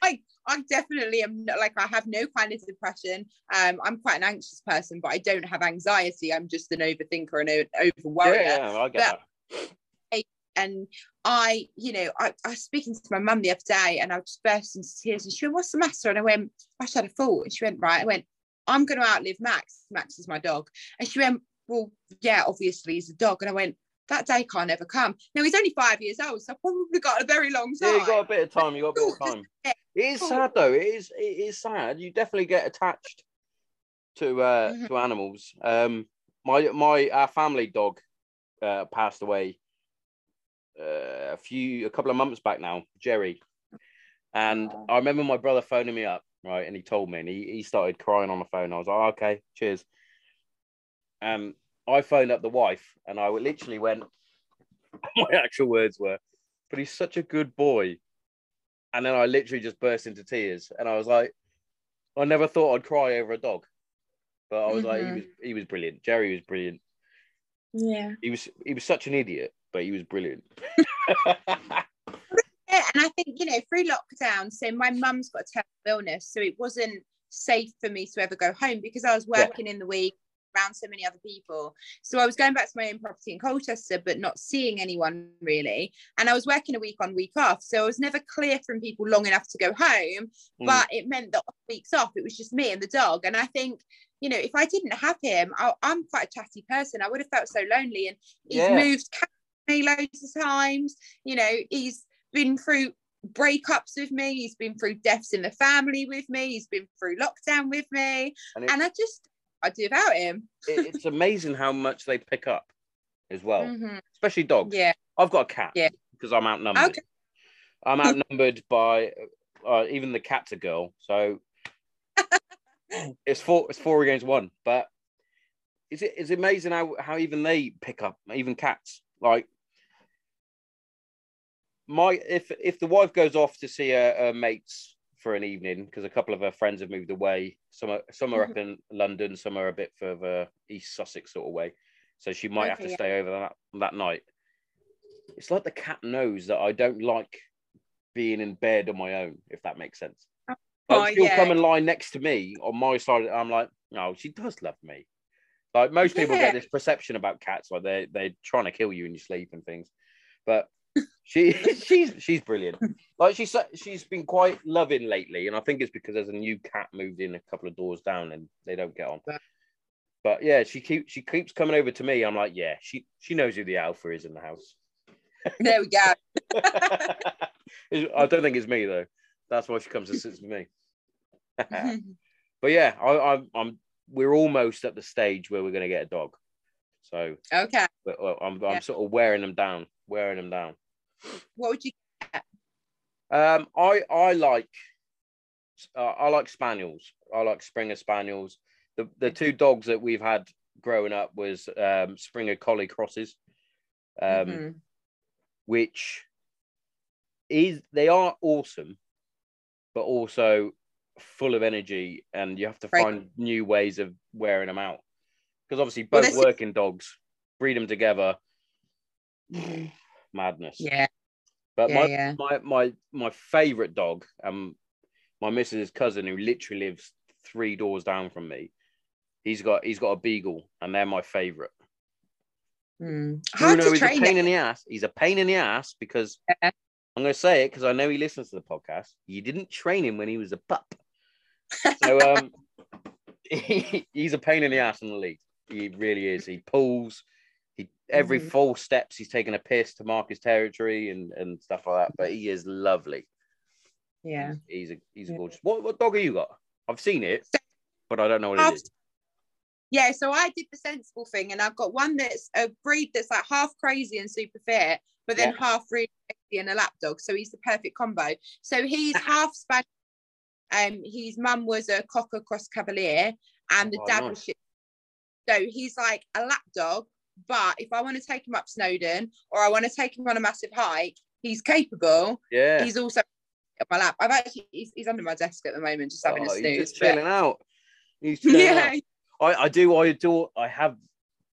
I I definitely am not like I have no kind of depression. Um, I'm quite an anxious person, but I don't have anxiety. I'm just an overthinker and an over worrier. Yeah, yeah, I get But- that. And I, you know, I, I was speaking to my mum the other day and I just burst into tears and she went, What's the matter? And I went, I just had a thought. And she went, Right. I went, I'm going to outlive Max. Max is my dog. And she went, Well, yeah, obviously he's a dog. And I went, That day can't ever come. Now he's only five years old, so I've probably got a very long time. Yeah, you got a bit of time. You got a bit of time. It is sad though. It is. It is sad. You definitely get attached to uh Mhm. to animals. Um, my my our family dog uh passed away uh, a few a couple of months back now, Jerry. And. I remember my brother phoning me up, right, and he told me, and he, he started crying on the phone. I was like, "Oh, okay, cheers. And I phoned up the wife, and I literally went. My actual words were, "But he's such a good boy." And then I literally just burst into tears, and I was like, "I never thought I'd cry over a dog." But I was like, he Mhm. was he was brilliant. Jerry was brilliant. Yeah. He was he was such an idiot, but he was brilliant. Yeah, and I think you know through lockdown, so my mum's got a terrible illness, so it wasn't safe for me to ever go home because I was Yeah. working in the week around so many other people. So I was going back to my own property in Colchester, but not seeing anyone really. And I was working a week on, week off, so I was never clear from people long enough to go home. Mm. But it meant that weeks off, it was just me and the dog. And I think. You know, if I didn't have him, I, I'm quite a chatty person. I would have felt so lonely. And he's Yeah. moved me loads of times. You know, he's been through breakups with me. He's been through deaths in the family with me. He's been through lockdown with me. And And I just, I do without him. it, it's amazing how much they pick up as well, Mhm. especially dogs. Yeah. I've got a cat Yeah. because I'm outnumbered. Okay. I'm outnumbered by uh, even the cat's a girl, so it's four it's four against one. But it's it's amazing how how even they pick up even cats like. My if if the wife goes off to see her, her mates for an evening because a couple of her friends have moved away. Some are some are up mm-hmm. in London, some are a bit further east Sussex sort of way. So she might have to yeah. stay over that that night. It's like the cat knows that I don't like being in bed on my own, if that makes sense. Oh, she'll yeah. come and lie next to me on my side. I'm like, no, she does love me. Like most people Yeah. get this perception about cats, like they they're trying to kill you in your sleep and things. But she she's she's brilliant. Like she's she's been quite loving lately, and I think it's because there's a new cat moved in a couple of doors down, and they don't get on. But yeah, she keeps she keeps coming over to me. I'm like, yeah, she she knows who the alpha is in the house. There we go. I don't think it's me though. That's why she comes and sits with me. but yeah, I, I, I'm. We're almost at the stage where we're going to get a dog. So okay. but, well, I'm, I'm sort of wearing them down, wearing them down. What would you? Um, I I like uh, I like spaniels. I like Springer spaniels. The the two dogs that we've had growing up was um, Springer collie crosses, um, Mhm. which is they are awesome, but also full of energy, and you have to Right. find new ways of wearing them out. Because obviously, Well, both is- working dogs breed them together, madness. Yeah. But Yeah. my, Yeah. my my my favorite dog, um, my missus' cousin who literally lives three doors down from me. He's got he's got a beagle, and they're my favorite. Mm. Bruno is a pain it. in the ass. He's a pain in the ass because Yeah. I'm going to say it because I know he listens to the podcast. You didn't train him when he was a pup, so um, he, he's a pain in the ass in the league. He really is. He pulls. He every Mhm. four steps he's taking a piss to mark his territory and and stuff like that. But he is lovely. Yeah. He's, he's a he's a gorgeous. What what dog have you got? I've seen it, but I don't know what it is. Yeah, so I did the sensible thing, and I've got one that's a breed that's like half crazy and super fit, but then Yeah. half really and a lap dog. So he's the perfect combo. So he's half Spanish. Um, his mum was a cocker cross cavalier, and the Oh, dad nice. was shit. So he's like a lap dog, but if I want to take him up Snowdon or I want to take him on a massive hike, he's capable. Yeah. He's also at my lap. I've actually he's, he's under my desk at the moment, just having Oh, a he's snooze. just but- chilling out. He's chilling yeah, out. I, I do. I do. I have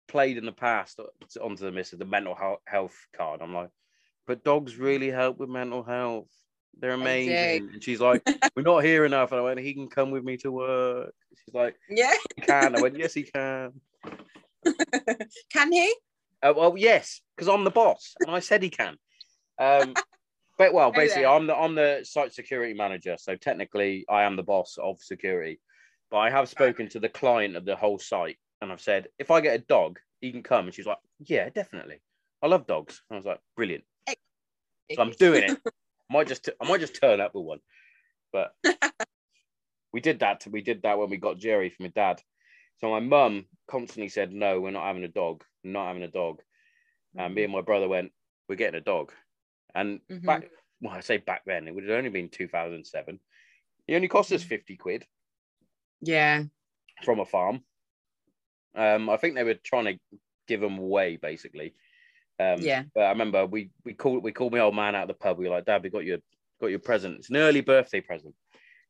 played in the past onto the miss of the mental health card. I'm like, but dogs really help with mental health. They're amazing. And she's like, We're not here enough. And I went, He can come with me to work. She's like, Yeah. He can. I went, Yes, he can. Can he? Uh, well, yes, because I'm the boss, and I said he can. Um, but well, basically. I'm the I'm the site security manager, so technically, I am the boss of security. But I have spoken to the client of the whole site, and I've said, if I get a dog, he can come. And she's like, Yeah, definitely. I love dogs. And I was like, Brilliant. So I'm doing it. Might just I might just turn up with one, but we did that. We did that when we got Jerry from my dad. So my mum constantly said, "No, we're not having a dog. We're not having a dog." And me and my brother went, "We're getting a dog." And Mhm. back, well, I say back then, it would have only been 2007. It only cost Mm. us 50 quid Yeah. from a farm. Um, I think they were trying to give them away, basically. Um, Yeah. But I remember we we called we called my old man out of the pub. We were like, Dad, we got your got your present. It's an early birthday present.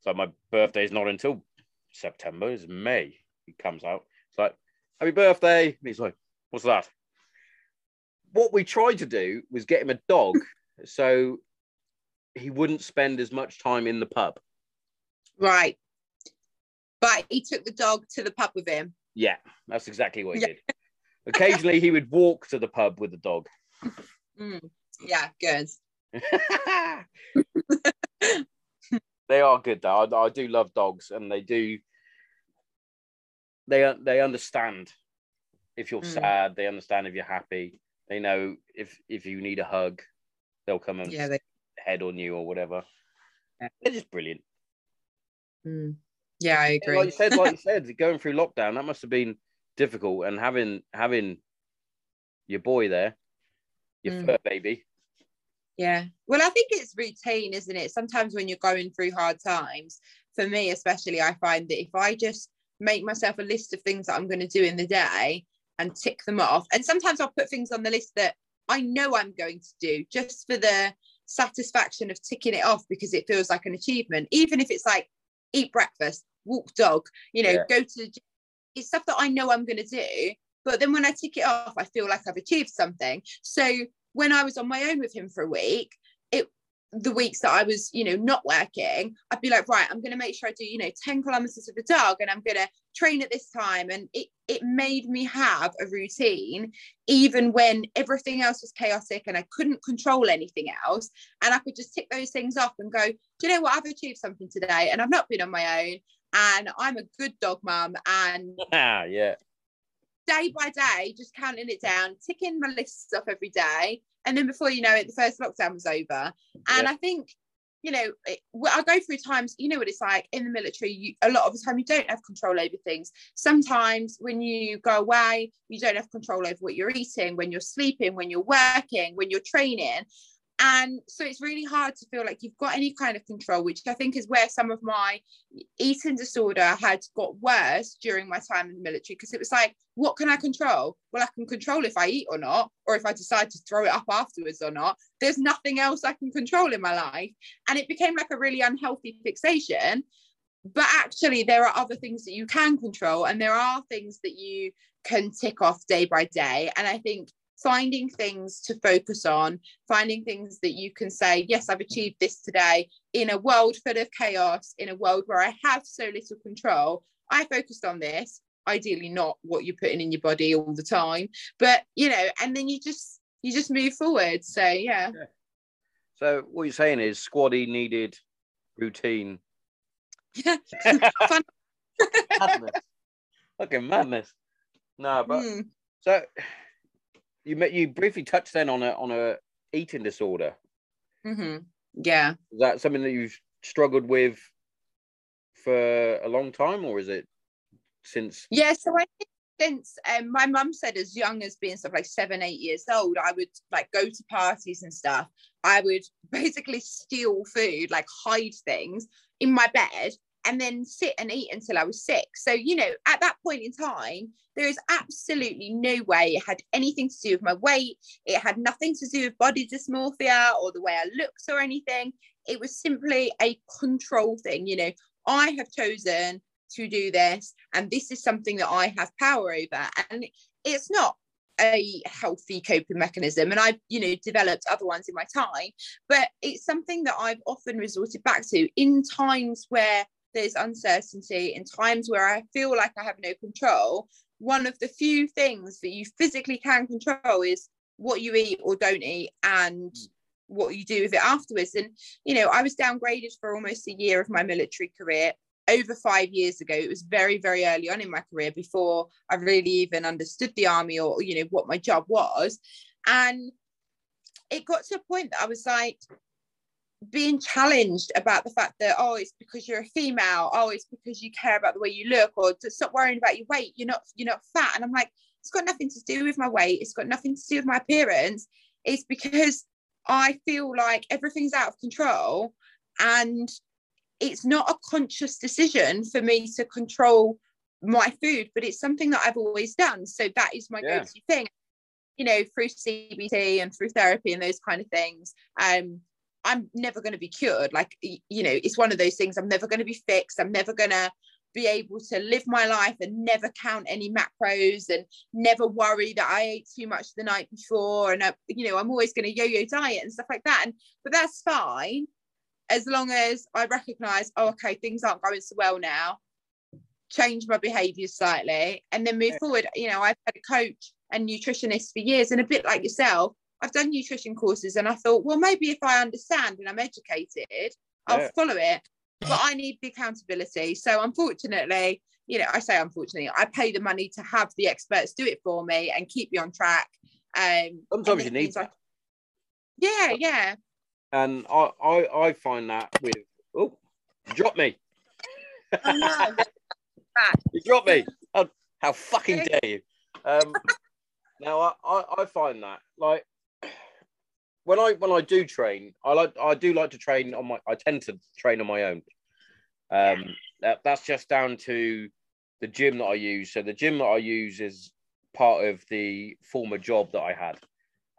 So my birthday's not until September. It's May. He comes out. It's like, Happy birthday. And he's like, What's that? What we tried to do was get him a dog so he wouldn't spend as much time in the pub. Right. But he took the dog to the pub with him. Yeah, that's exactly what he Yeah. did. Occasionally, he would walk to the pub with the dog. Mm. Yeah, good. they are good though. I, I do love dogs, and they do. They they understand if you're Mm. sad. They understand if you're happy. They know if if you need a hug, they'll come and Yeah, they, head on you or whatever. Yeah. They're just brilliant. mm. yeah, I agree. Like you said, like you said, going through lockdown, that must have been difficult, and having having your boy there, your Mm. fur baby. Yeah. Well, I think it's routine, isn't it? Sometimes when you're going through hard times, for me especially, I find that if I just make myself a list of things that I'm going to do in the day and tick them off, and sometimes I'll put things on the list that I know I'm going to do just for the satisfaction of ticking it off because it feels like an achievement, even if it's like eat breakfast, walk dog, you know, Yeah. go to the gym. It's stuff that I know I'm going to do. But then when I tick it off, I feel like I've achieved something. So when I was on my own with him for a week, it the weeks that I was, you know, not working, I'd be like, right, I'm gonna make sure I do, you know, 10 kilometers with the dog and I'm gonna train at this time. And it it made me have a routine, even when everything else was chaotic and I couldn't control anything else. And I could just tick those things off and go, do you know what? I've achieved something today and I've not been on my own. And I'm a good dog mum and Ah, yeah. day by day, just counting it down, ticking my lists off every day. And then before you know it, the first lockdown was over. And I think, you know, it, I go through times, you know what it's like in the military, you, a lot of the time you don't have control over things. Sometimes when you go away, you don't have control over what you're eating, when you're sleeping, when you're working, when you're training. And so it's really hard to feel like you've got any kind of control, which I think is where some of my eating disorder had got worse during my time in the military because it was like, what can I control? Well, I can control if I eat or not, or if I decide to throw it up afterwards or not. There's nothing else I can control in my life. And it became like a really unhealthy fixation. But actually, there are other things that you can control, and there are things that you can tick off day by day. And I think finding things to focus on, finding things that you can say, yes, I've achieved this today in a world full of chaos, in a world where I have so little control. I focused on this, ideally not what you're putting in your body all the time, but you know, and then you just you just move forward. So yeah. So what you're saying is Squaddy needed routine. Fun. madness. Fucking madness. No, but Mm. so you met you briefly touched then on a on a eating disorder. Mhm. Yeah. Is that something that you've struggled with for a long time, or is it since? Yeah, so I think since um, my mum said as young as being sort of like seven, eight years old, I would like go to parties and stuff. I would basically steal food, like hide things in my bed and then sit and eat until I was sick. So, you know, at that point in time, there is absolutely no way it had anything to do with my weight. It had nothing to do with body dysmorphia or the way I looked or anything. It was simply a control thing. You know, I have chosen to do this, and this is something that I have power over. And it's not a healthy coping mechanism and i've you know developed other ones in my time but it's something that i've often resorted back to in times where there's uncertainty in times where i feel like i have no control one of the few things that you physically can control is what you eat or don't eat and mm. what you do with it afterwards. And you know i was downgraded for almost a year of my military career over five years ago. It was very very early on in my career before i really even understood the army or you know what my job was. And it got to a point that i was like being challenged about the fact that oh it's because you're a female oh it's because you care about the way you look or to stop worrying about your weight you're not you're not fat and i'm like it's got nothing to do with my weight it's got nothing to do with my appearance it's because i feel like everything's out of control and it's not a conscious decision for me to control my food, but it's something that I've always done. So that is my Yeah. go-to thing. You know, through CBT and through therapy and those kind of things. Um, I'm never going to be cured. Like, you know, it's one of those things. I'm never going to be fixed. I'm never going to be able to live my life and never count any macros and never worry that I ate too much the night before. And, I, you know, I'm always going to yo-yo diet and stuff like that. And, but that's fine as long as I recognize, oh, okay, things aren't going so well now, change my behavior slightly, and then move forward. You know, I've had a coach and nutritionist for years, and a bit like yourself, I've done nutrition courses, and I thought, well, maybe if I understand and I'm educated, I'll follow it. But I need the accountability. So, unfortunately, you know, I say unfortunately, I pay the money to have the experts do it for me and keep me on track. Um, Sometimes you need that. yeah, yeah. And I, I, I find that with oh, drop me. Oh, no. You dropped me. Oh, how fucking dare you? Um, now I, I, I find that like when I when I do train, I like I do like to train on my. I tend to train on my own. Um, that, that's just down to the gym that I use. So the gym that I use is part of the former job that I had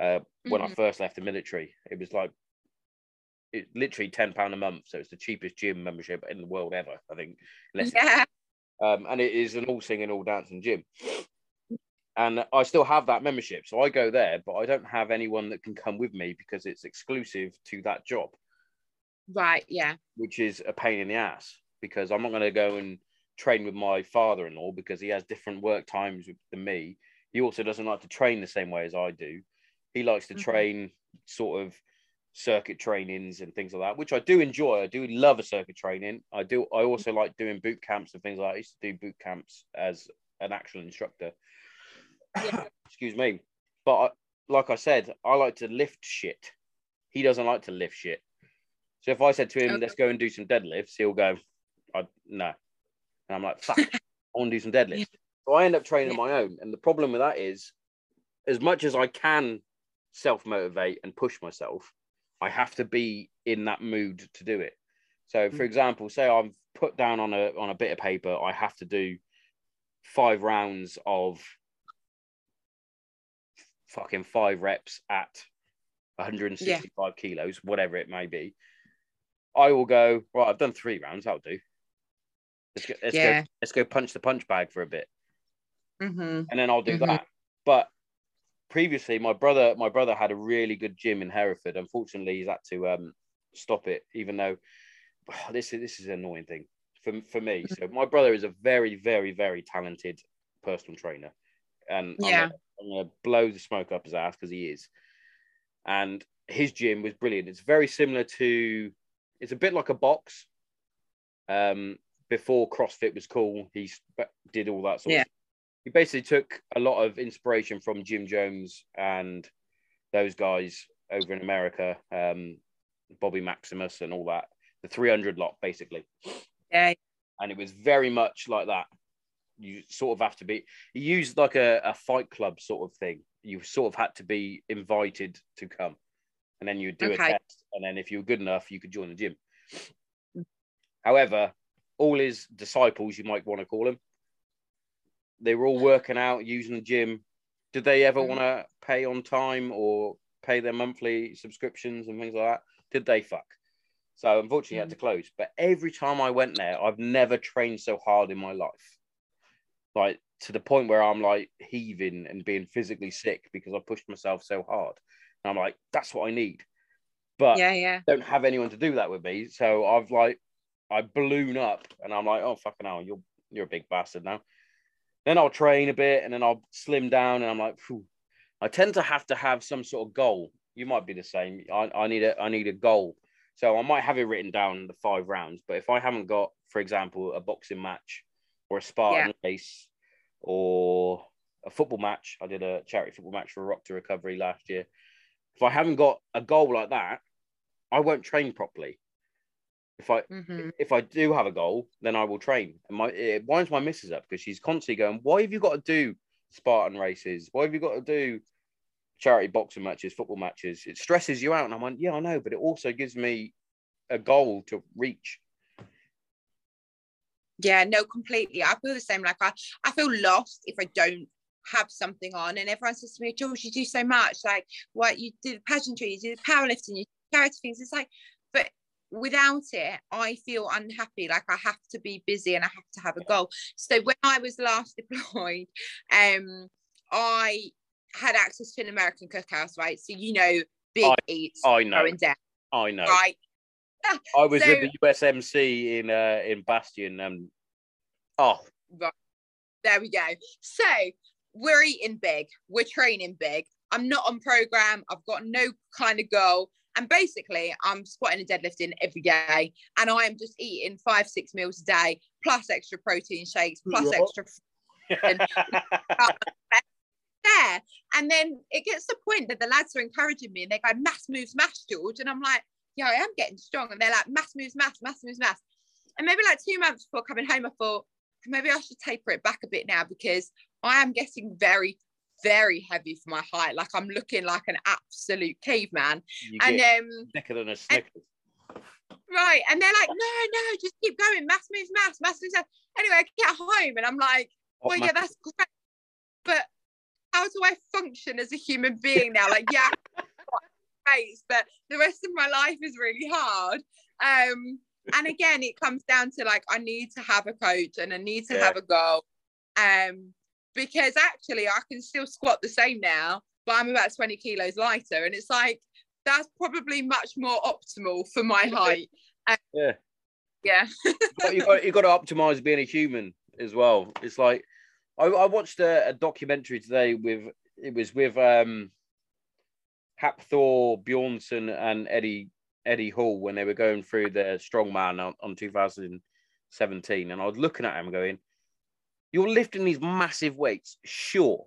uh, when I Mhm. first left the military. It was like it literally ten pound a month, so it's the cheapest gym membership in the world ever. I think, unless Yeah. um, and it is an all singing, all dancing gym. And I still have that membership, so I go there, but I don't have anyone that can come with me because it's exclusive to that job, Right. Yeah. which is a pain in the ass. Because I'm not going to go and train with my father-in-law because he has different work times than me. He also doesn't like to train the same way as I do. He likes to Mhm. train sort of circuit trainings and things like that, which I do enjoy. I do love a circuit training. I do. I also like doing boot camps and things like that. I used to do boot camps as an actual instructor. Yeah. Excuse me, but I, like I said, I like to lift shit. He doesn't like to lift shit. So if I said to him, Okay. "Let's go and do some deadlifts," he'll go, "I no," and I'm like, "Fuck, I want to do some deadlifts." So I end up training on my own, and the problem with that is, as much as I can self motivate and push myself, I have to be in that mood to do it. So, for Mm. example, say I'm put down on a on a bit of paper, I have to do five rounds of fucking five reps at 165 kilos, whatever it may be. I will go right. I've done three rounds. I'll do. Let's go. Let's Yeah. go. Let's go punch the punch bag for a bit Mm-hmm. and then I'll do Mhm. that. But previously, my brother, my brother had a really good gym in Hereford. Unfortunately, he's had to um, stop it, even though this is this is an annoying thing for for me. So my brother is a very, very, very talented personal trainer, and I'm Yeah. I'm gonna blow the smoke up his ass because he is. And his gym was brilliant. It's very similar to, it's a bit like a box. Um, before CrossFit was cool, he sp- did all that sort Yeah. of he basically took a lot of inspiration from Gym Jones and those guys over in America, um, Bobby Maximus and all that, the 300 lot basically. Yeah. And it was very much like that. You sort of have to be, he used like a, a fight club sort of thing. You sort of had to be invited to come. And then you'd do Okay. a test. And then if you were good enough, you could join the gym. However, all his disciples, you might want to call them, they were all working out using the gym. Did they ever Mhm. want to pay on time or pay their monthly subscriptions and things like that? Did they fuck? So unfortunately, I had to close. But every time I went there, I've never trained so hard in my life. Like to the point where I'm like heaving and being physically sick because I pushed myself so hard. And I'm like, that's what I need. But yeah, yeah. don't have anyone to do that with me. So I've like I balloon up and I'm like, oh fucking hell, you're you're a big bastard now. Then I'll train a bit and then I'll slim down and I'm like, Phew. I tend to have to have some sort of goal. You might be the same. I, I need a I need a goal. So I might have it written down the five rounds, but if I haven't got, for example, a boxing match or a Spartan race or a football match, I did a charity football match for Rock to Recovery last year. If I haven't got a goal like that, I won't train properly. If I Mhm. if I do have a goal, then I will train. And my it winds my missus up because she's constantly going, "Why have you got to do Spartan races? Why have you got to do charity boxing matches, football matches? It stresses you out." And I'm like, "Yeah, I know, but it also gives me a goal to reach." Yeah, no, completely. I feel the same. Like I, I feel lost if I don't have something on. And everyone says to me, George, you do so much. Like what you do the pageantry, you do the powerlifting, you do charity things. It's like, but without it, I feel unhappy. Like I have to be busy and I have to have a goal. So when I was last deployed, um, I had access to an American cookhouse, right? So you know, big eats I know, going down, I know. right? I was So- with the USMC in uh, in Bastion. Um, oh, There we go. So we're eating big, we're training big. I'm not on program, I've got no kind of goal. And basically, I'm squatting and deadlifting every day, and I am just eating five, six meals a day, plus extra protein shakes, plus Yeah. extra there. And then it gets to the point that the lads are encouraging me and they go, mass moves, mass, George. And I'm like, yeah, I am getting strong. And they're like, mass moves, mass, mass moves, mass. And maybe like two months before coming home, I thought, maybe I should taper it back a bit now because I am getting very, very heavy for my height. Like I'm looking like an absolute caveman. you And um, thicker than a Snickers. right. And they're like, no, no, just keep going. Mass moves, mass, mass moves, mass. Anyway, I get home and I'm like, well, yeah, mac- that's great. But how do I function as a human being now? Like, yeah, face, but the rest of my life is really hard. Um, and again, it comes down to like I need to have a coach and I need to Yeah. have a goal. Um, because actually I can still squat the same now, but I'm about 20 kilos lighter. And it's like that's probably much more optimal for my height. Yeah. Yeah. But you got you got to optimize being a human as well. It's like I, I watched a, a documentary today with it was with um Hafthor Bjornsson and Eddie Eddie Hall when they were going through their strongman on, on 2017, and I was looking at him going, "You're lifting these massive weights, sure."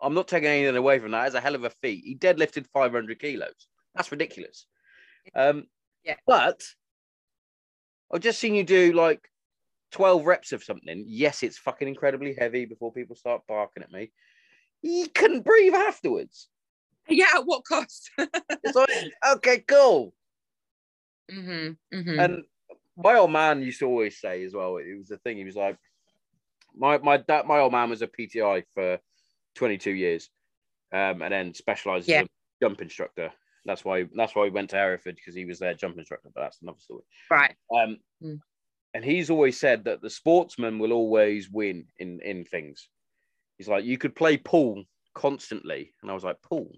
I'm not taking anything away from that. It's a hell of a feat. He deadlifted 500 kilos. That's ridiculous. Um, Yeah. But I've just seen you do like 12 reps of something. Yes, it's fucking incredibly heavy before people start barking at me. You couldn't breathe afterwards. Yeah, at what cost? Okay, cool. hmm hmm And my old man used to always say as well, it was the thing, he was like, my my dad, my old man was a PTI for 22 years, um, and then specialized Yeah. as a jump instructor. That's why that's why we went to Hereford because he was their jump instructor, but that's another story. right. Um, Mm. and he's always said that the sportsman will always win in in things. He's like, you could play pool constantly, and I was like, pool.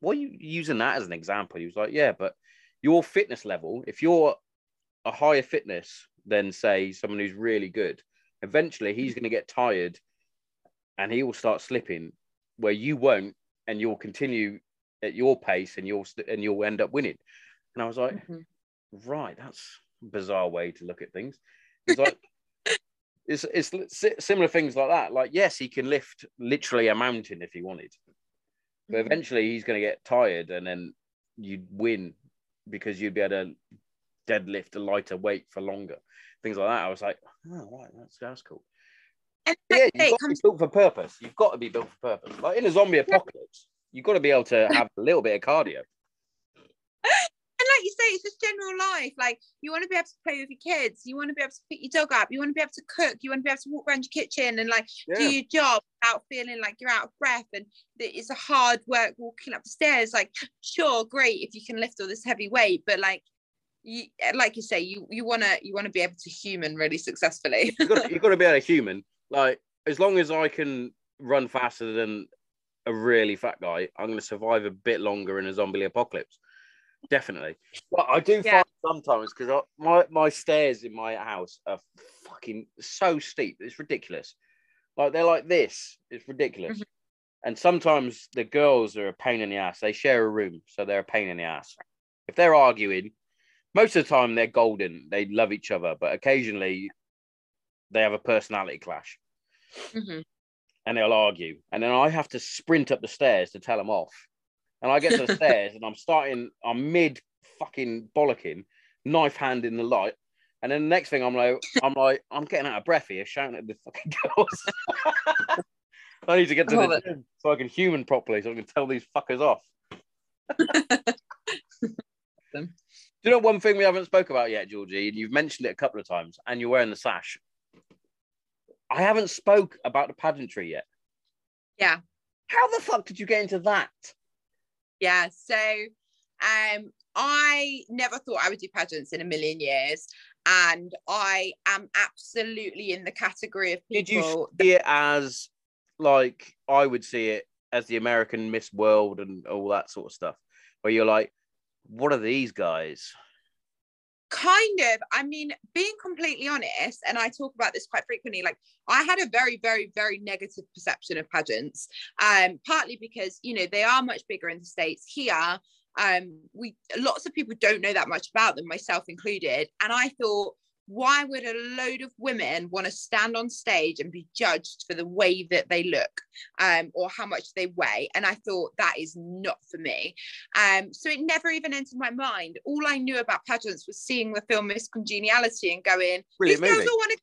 Why are you using that as an example? He was like, yeah, but your fitness level, if you're a higher fitness than say someone who's really good, eventually he's going to get tired, and he will start slipping, where you won't, and you'll continue at your pace, and you'll st- and you'll end up winning. And I was like, Mhm. right, that's a bizarre way to look at things. It's like it's it's similar things like that. Like, yes, he can lift literally a mountain if he wanted, but eventually he's going to get tired, and then you'd win because you'd be able to deadlift a lighter weight for longer. Things like that. I was like, oh, right, that's that's cool. And yeah, you've got to be built for purpose. You've got to be built for purpose. Like in a zombie apocalypse, you've got to be able to have a little bit of cardio. like you say, it's just general life. Like you want to be able to play with your kids, you want to be able to pick your dog up, you want to be able to cook, you want to be able to walk around your kitchen and like do your job without feeling like you're out of breath and that it's a hard work walking up the stairs. Like, sure, great if you can lift all this heavy weight, but like you like you say, you you wanna you wanna be able to human really successfully. You've got, you've got to be able to human. Like as long as I can run faster than a really fat guy, I'm going to survive a bit longer in a zombie apocalypse. Definitely. But I do Yeah. find sometimes because my my stairs in my house are fucking so steep. It's ridiculous. Like they're like this. It's ridiculous. Mhm. And sometimes the girls are a pain in the ass. They share a room, so they're a pain in the ass. If they're arguing, most of the time they're golden. They love each other, but occasionally they have a personality clash Mhm. and they'll argue. And then I have to sprint up the stairs to tell them off. And I get to the stairs and I'm starting, I'm mid fucking bollocking, knife hand in the light. And then the next thing I'm like, I'm like, I'm getting out of breath here, shouting at the fucking girls. I need to get to the it. gym so I can human properly, so I can tell these fuckers off. Do you know one thing we haven't spoke about yet, Georgie? And you've mentioned it a couple of times, and you're wearing the sash. I haven't spoke about the pageantry yet. Yeah. How the fuck did you get into that? Yeah. So um I never thought I would do pageants in a million years. And I am absolutely in the category of Did you people see it as like I would see it as the American Miss World and all that sort of stuff, where you're like, what are these guys? Kind of i mean being completely honest and i talk about this quite frequently like i had a very very very negative perception of pageants um partly because you know they are much bigger in the states. Here um we lots of people don't know that much about them myself included and i thought why would a load of women want to stand on stage and be judged for the way that they look um, or how much they weigh? And I thought that is not for me. Um, so it never even entered my mind. All I knew about pageants was seeing the film Miss Congeniality and going, Brilliant these girls all want to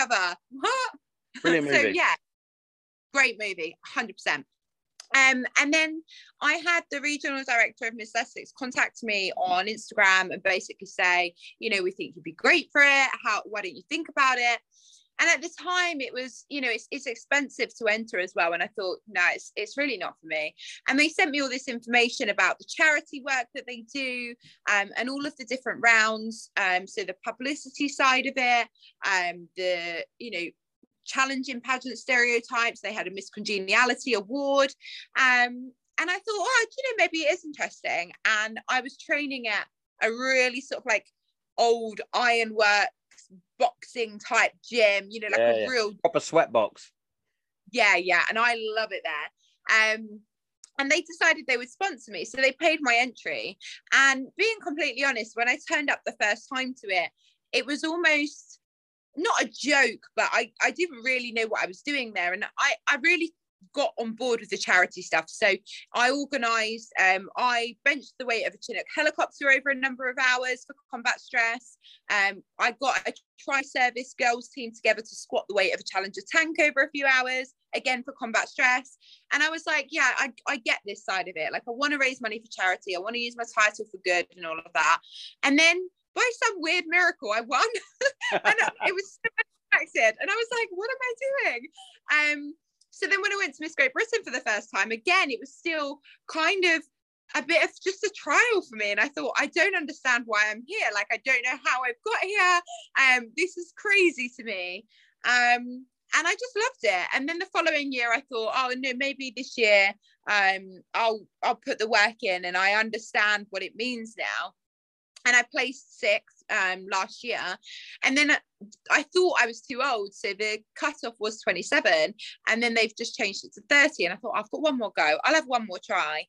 each other. What? Brilliant so movie. yeah, great movie, hundred percent. Um, and then I had the regional director of Miss Essex contact me on Instagram and basically say, you know, we think you'd be great for it. How? Why don't you think about it? And at the time, it was, you know, it's, it's expensive to enter as well. And I thought, no, it's, it's really not for me. And they sent me all this information about the charity work that they do um, and all of the different rounds. Um, so the publicity side of it, um, the, you know, challenging pageant stereotypes. They had a Miss Congeniality award. Um, and I thought, oh, you know, maybe it is interesting. And I was training at a really sort of like old ironworks boxing type gym, you know, like Yeah, a yeah. real Proper sweat box. yeah, yeah, and I love it there. Um, and they decided they would sponsor me, so they paid my entry. And being completely honest, when I turned up the first time to it, it was almost not a joke, but I I didn't really know what I was doing there, and I I really got on board with the charity stuff. So I organised, um, I benched the weight of a Chinook helicopter over a number of hours for combat stress. Um, I got a tri-service girls team together to squat the weight of a Challenger tank over a few hours, again for combat stress. And I was like, yeah, I, I get this side of it. Like I want to raise money for charity. I want to use my title for good and all of that. And then by some weird miracle, I won. and it was so unexpected. And I was like, what am I doing? Um, so then when I went to Miss Great Britain for the first time, again, it was still kind of a bit of just a trial for me. And I thought, I don't understand why I'm here. Like, I don't know how I've got here. Um, this is crazy to me. Um, and I just loved it. And then the following year, I thought, oh no, maybe this year um, I'll I'll put the work in and I understand what it means now. And I placed sixth um, last year, and then I thought I was too old, so the cutoff was 27, and then they've just changed it to 30. And I thought I've got one more go. I'll have one more try.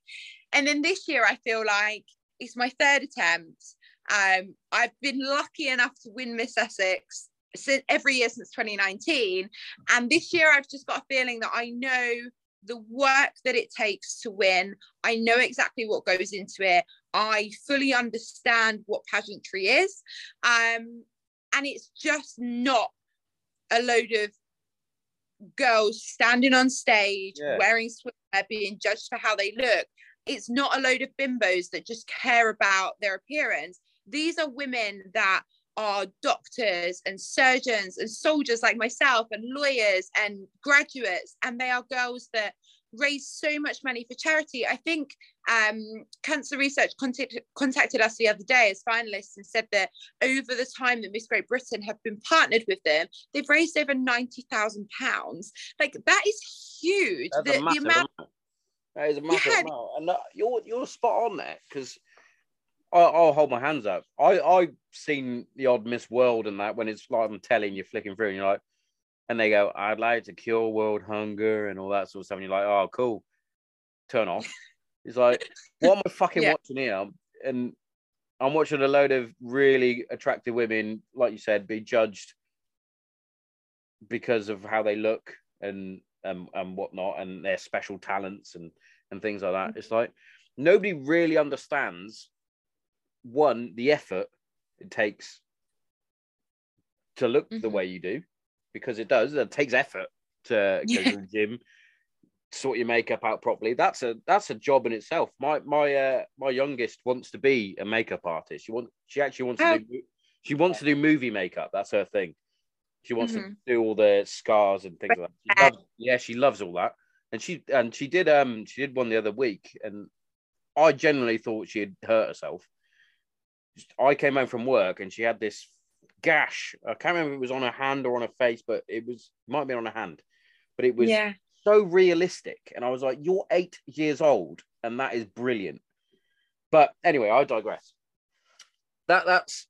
And then this year, I feel like it's my third attempt. Um, I've been lucky enough to win Miss Essex since every year since 2019, and this year I've just got a feeling that I know the work that it takes to win. I know exactly what goes into it. I fully understand what pageantry is. Um, and it's just not a load of girls standing on stage Yeah. wearing swimwear being judged for how they look. It's not a load of bimbos that just care about their appearance. These are women that are doctors and surgeons and soldiers like myself and lawyers and graduates and they are girls that raise so much money for charity. I think um, Cancer Research contact, contacted us the other day as finalists and said that over the time that Miss Great Britain have been partnered with them, they've raised over ninety thousand pounds. Like that is huge. That's The- a the amount- amount. That is a massive Yeah. amount, and you're you're spot on there because I'll, I'll hold my hands up. I I've seen the odd Miss World and that when it's like I'm telling you flicking through and you're like, and they go, I'd like to cure world hunger and all that sort of stuff, and you're like, oh cool, turn off. It's like, what am I fucking Yeah. watching here? And I'm watching a load of really attractive women, like you said, be judged because of how they look and and, and whatnot and their special talents and and things like that. It's like nobody really understands one the effort it takes to look the Mhm. way you do because it does. It takes effort to go Yeah. to the gym, sort your makeup out properly. That's a that's a job in itself. My my uh my youngest wants to be a makeup artist. She wants she actually wants Oh. to do she wants to do movie makeup. That's her thing. She wants to Mhm. do all the scars and things like that. She loves, yeah, she loves all that. And she and she did um she did one the other week and I generally thought she had hurt herself. I came home from work and she had this gash. I can't remember if it was on her hand or on her face, but it was might have been on her hand. But it was yeah. so realistic. And I was like, You're eight years old, and that is brilliant. But anyway, I digress. That that's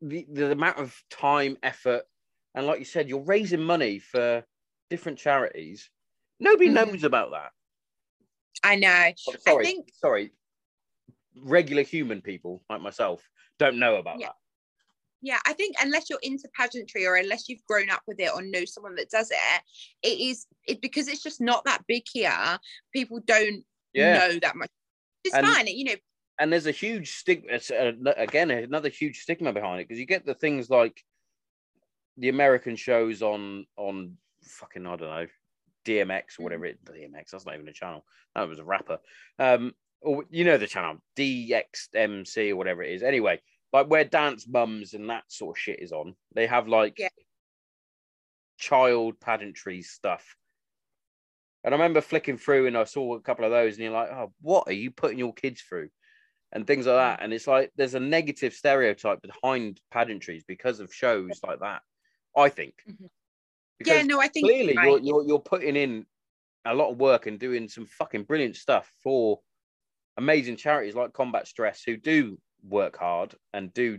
the, the amount of time, effort, and like you said, you're raising money for different charities. Nobody Mhm. knows about that. I know. Oh, sorry, I think sorry. Regular human people like myself don't know about Yeah. that. Yeah i think unless you're into pageantry or unless you've grown up with it or know someone that does it it is it because it's just not that big here people don't Yeah. know that much. It's And- fine you know. and there's a huge stigma uh, again another huge stigma behind it because you get the things like the american shows on on fucking i don't know dmx or whatever it dmx that's not even a channel that was a rapper. Um or you know the channel dxmc or whatever it is. Anyway like where dance mums and that sort of shit is on they have like Yeah. child pageantry stuff and i remember flicking through and i saw a couple of those and you're like oh what are you putting your kids through and things like that. And it's like there's a negative stereotype behind pageantries because of shows like that. I think. Mhm. Yeah no i think clearly right. you're, you're you're putting in a lot of work and doing some fucking brilliant stuff for amazing charities like Combat Stress who do work hard and do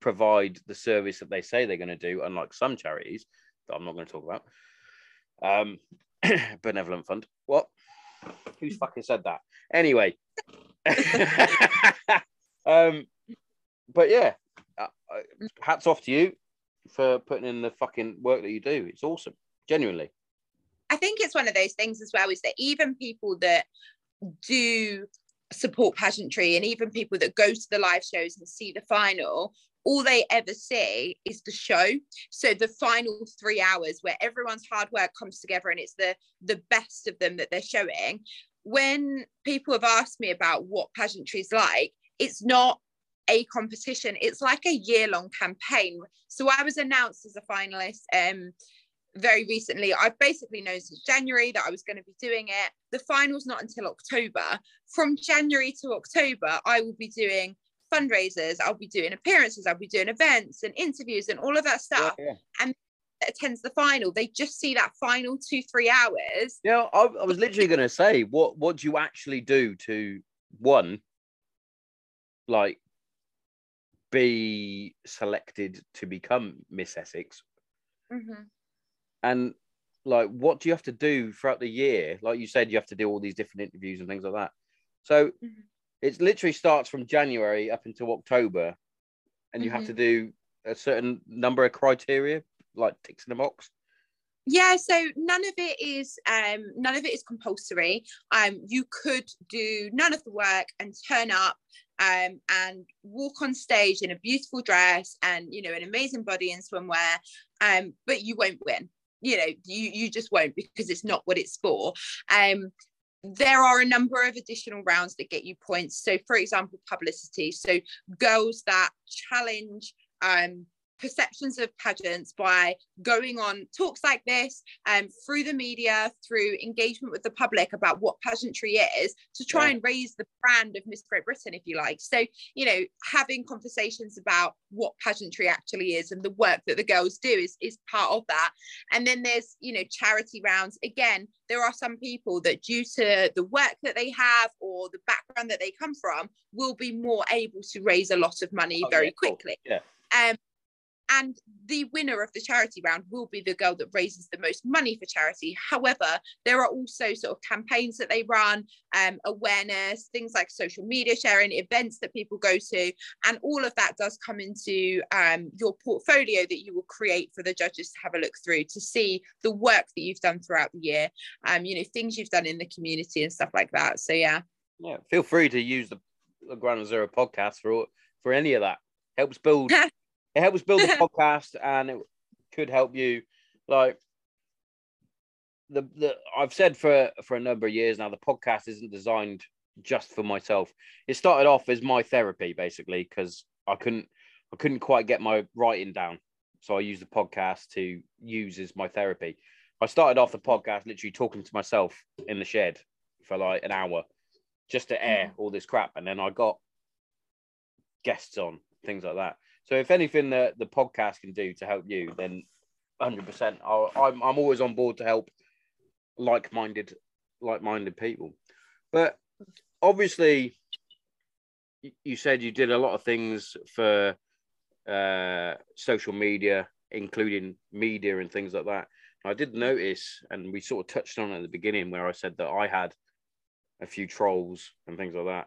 provide the service that they say they're going to do, unlike some charities that I'm not going to talk about. Um, benevolent fund. What? Who's fucking said that? Anyway. um, but yeah, uh, uh, hats off to you for putting in the fucking work that you do. It's awesome, genuinely. I think it's one of those things as well is that even people that do support pageantry and even people that go to the live shows and see the final, all they ever see is the show. So the final three hours where everyone's hard work comes together and it's the the best of them that they're showing. When people have asked me about what pageantry is like, it's not a competition. It's like a year-long campaign. So I was announced as a finalist um very recently. I've basically known since January that I was going to be doing it. The final's not until October. From January to October, I will be doing fundraisers, I'll be doing appearances, I'll be doing events and interviews and all of that stuff. Yeah, That attends the final. They just see that final two, three hours. yeah. I, I was literally going to say, what what do you actually do to one, like, be selected to become Miss Essex, mm-hmm. And like, what do you have to do throughout the year? Like you said, you have to do all these different interviews and things like that. So Mhm. it literally starts from January up until October, and you have Mhm. to do a certain number of criteria, like ticks in the box. Yeah, so none of it is um none of it is compulsory. Um you could do none of the work and turn up um and walk on stage in a beautiful dress and you know an amazing body in swimwear um but you won't win. You know, you you just won't because it's not what it's for. Um there are a number of additional rounds that get you points. So for example, publicity. So girls that challenge um perceptions of pageants by going on talks like this um, through the media, through engagement with the public about what pageantry is to try Yeah. and raise the brand of Miss Great Britain, if you like. So, you know, having conversations about what pageantry actually is and the work that the girls do is, is part of that. And then there's, you know, charity rounds. Again, there are some people that, due to the work that they have or the background that they come from, will be more able to raise a lot of money Oh, very yeah, cool. quickly. Yeah. Um, and the winner of the charity round will be the girl that raises the most money for charity. However, there are also sort of campaigns that they run, um, awareness, things like social media sharing, events that people go to, and all of that does come into um, your portfolio that you will create for the judges to have a look through to see the work that you've done throughout the year, um, you know, things you've done in the community and stuff like that. So yeah, Yeah, feel free to use the, the Ground Zero podcast for for any of that. Helps build it helps build the podcast, and it could help you. Like the the I've said for for a number of years now, the podcast isn't designed just for myself. It started off as my therapy, basically, because I couldn't I couldn't quite get my writing down, so I used the podcast to use as my therapy. I started off the podcast literally talking to myself in the shed for like an hour just to air mm. all this crap. And then I got guests on, things like that. So if anything that the podcast can do to help you, then 100%. I'll, I'm, I'm always on board to help like-minded, like-minded people. But obviously, you said you did a lot of things for uh, social media, including media and things like that. I did notice, and we sort of touched on it at the beginning, where I said that I had a few trolls and things like that.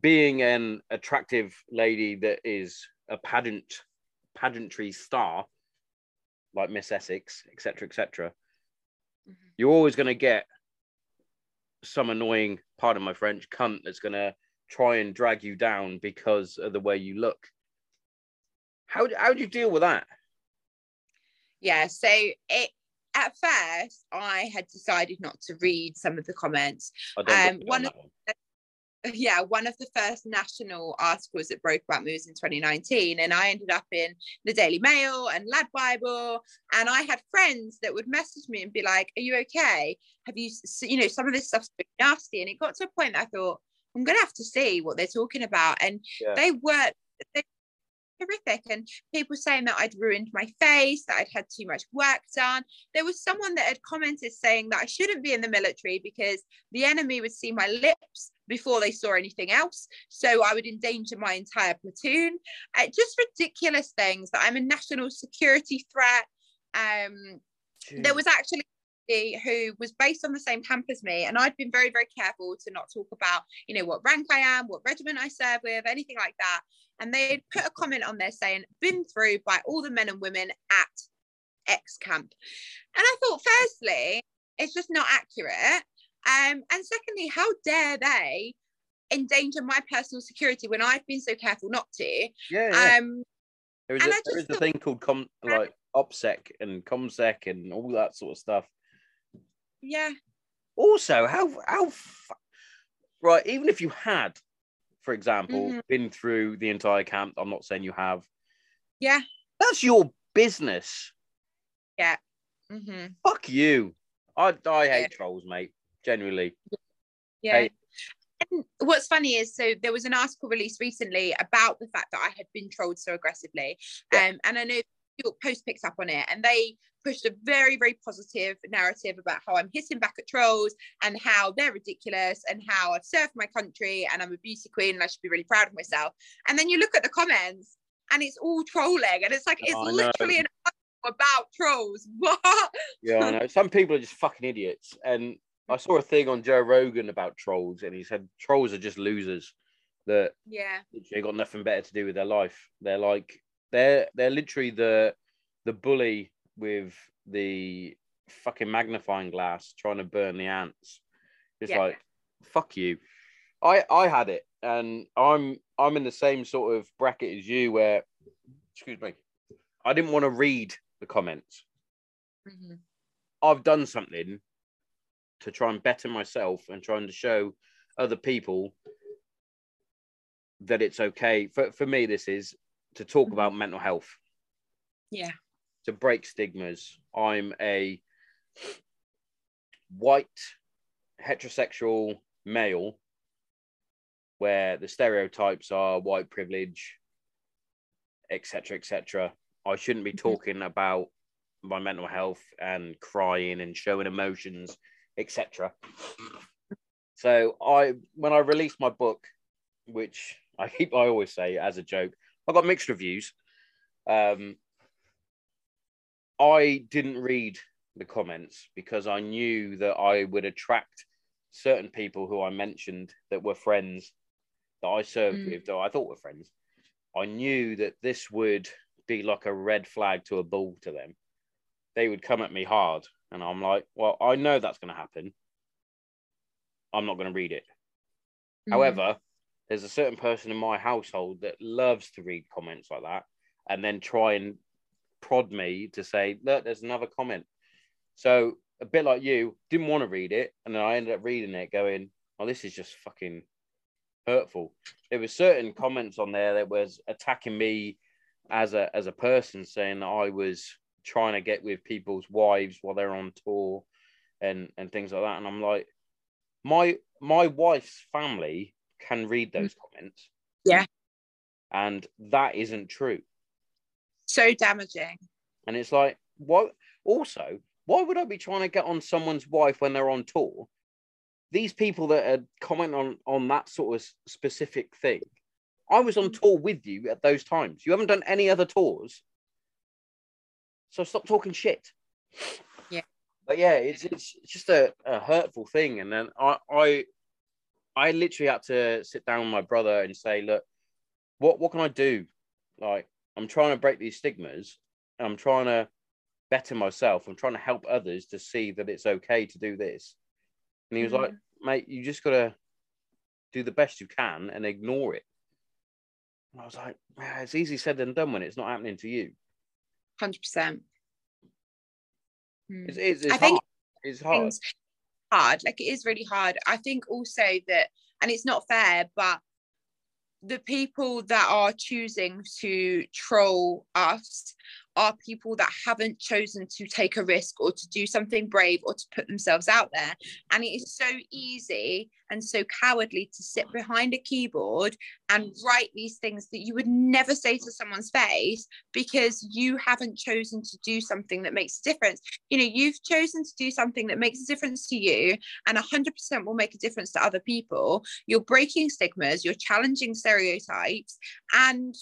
Being an attractive lady that is a pageant pageantry star, like Miss Essex, etc., etc., Mhm. you're always going to get some annoying, pardon my French, cunt that's going to try and drag you down because of the way you look. How how do you deal with that? yeah so it at first i had decided not to read some of the comments Um, one on of- one. Yeah one of the first national articles that broke about moves in 2019 and i ended up in the daily mail and lad bible and i had friends that would message me and be like are you okay have you you know some of this stuff's been nasty and it got to a point that i thought i'm gonna have to see what they're talking about and Yeah. they were they horrific and people saying that I'd ruined my face, that I'd had too much work done. There was someone that had commented saying that I shouldn't be in the military because the enemy would see my lips before they saw anything else. So I would endanger my entire platoon. Uh, just ridiculous things that I'm a national security threat. Um, there was actually somebody who was based on the same camp as me and i'd been very very careful to not talk about you know what rank i am what regiment i serve with anything like that and they'd put a comment on there saying been through by all the men and women at x camp and i thought firstly it's just not accurate um and secondly how dare they endanger my personal security when i've been so careful not to yeah, yeah. um There is, a, there is just a thing called com like OPSEC and ComSec and all that sort of stuff. yeah Also, how how right? Even if you had, for example, Mhm. been through the entire camp, I'm not saying you have. Yeah. that's your business. hmm Fuck you. I I hate Yeah. trolls, mate. Genuinely. Yeah. Hey. And what's funny is so there was an article released recently about the fact that I had been trolled so aggressively. Yeah. Um, and I know New York Post picked up on it and they pushed a very, very positive narrative about how I'm hitting back at trolls and how they're ridiculous and how I've served my country and I'm a beauty queen and I should be really proud of myself. And then you look at the comments and it's all trolling and it's like it's know. literally an about trolls. What? Yeah, I know. Some people are just fucking idiots. And I saw a thing on Joe Rogan about trolls, and he said trolls are just losers. That Yeah. they got nothing better to do with their life. They're like they're they're literally the the bully with the fucking magnifying glass trying to burn the ants. It's Yeah. like fuck you. I I had it, and I'm I'm in the same sort of bracket as you where excuse me, I didn't want to read the comments. Mhm. I've done something to try and better myself and trying to show other people that it's okay. For, for me, this is to talk about mental health, Yeah. to break stigmas. I'm a white heterosexual male where the stereotypes are white privilege, etc., etc. I shouldn't be Mhm. talking about my mental health and crying and showing emotions, etc. So I, when I released my book, which I keep, I always say as a joke, I got mixed reviews. Um, I didn't read the comments because I knew that I would attract certain people who I mentioned that were friends that I served Mm. with, that I thought were friends. I knew that this would be like a red flag to a bull to them. They would come at me hard, and I'm like, well, I know that's going to happen. I'm not going to read it. Mm. However, there's a certain person in my household that loves to read comments like that and then try and prod me to say, look, there's another comment. So a bit like you, didn't want to read it, and then I ended up reading it, going, "Oh, this is just fucking hurtful." There were certain comments on there that was attacking me as a as a person, saying that I was trying to get with people's wives while they're on tour, and and things like that. And I'm like, my my wife's family can read mm. those comments, Yeah. and that isn't true. so damaging. And it's like, what? Also, why would I be trying to get on someone's wife when they're on tour? These people that are commenting on on that sort of specific thing, I was on mm. tour with you at those times. You haven't done any other tours, so stop talking shit. Yeah. But yeah, it's it's just a, a hurtful thing. And then I I I literally had to sit down with my brother and say, look, what what can I do? Like I'm trying to break these stigmas. I'm trying to better myself. I'm trying to help others to see that it's okay to do this. And he was like, mm-hmm. mate, you just gotta do the best you can and ignore it. And I was like, "Man, it's easy said than done when it's not happening to you. Hundred percent. Hmm. It's, it's, it's I think. It's hard. hard. Like it is really hard. I think also that, and it's not fair, but the people that are choosing to troll us are people that haven't chosen to take a risk or to do something brave or to put themselves out there. And it is so easy and so cowardly to sit behind a keyboard and write these things that you would never say to someone's face because you haven't chosen to do something that makes a difference. You know, you've chosen to do something that makes a difference to you and 100% will make a difference to other people. You're breaking stigmas, you're challenging stereotypes, and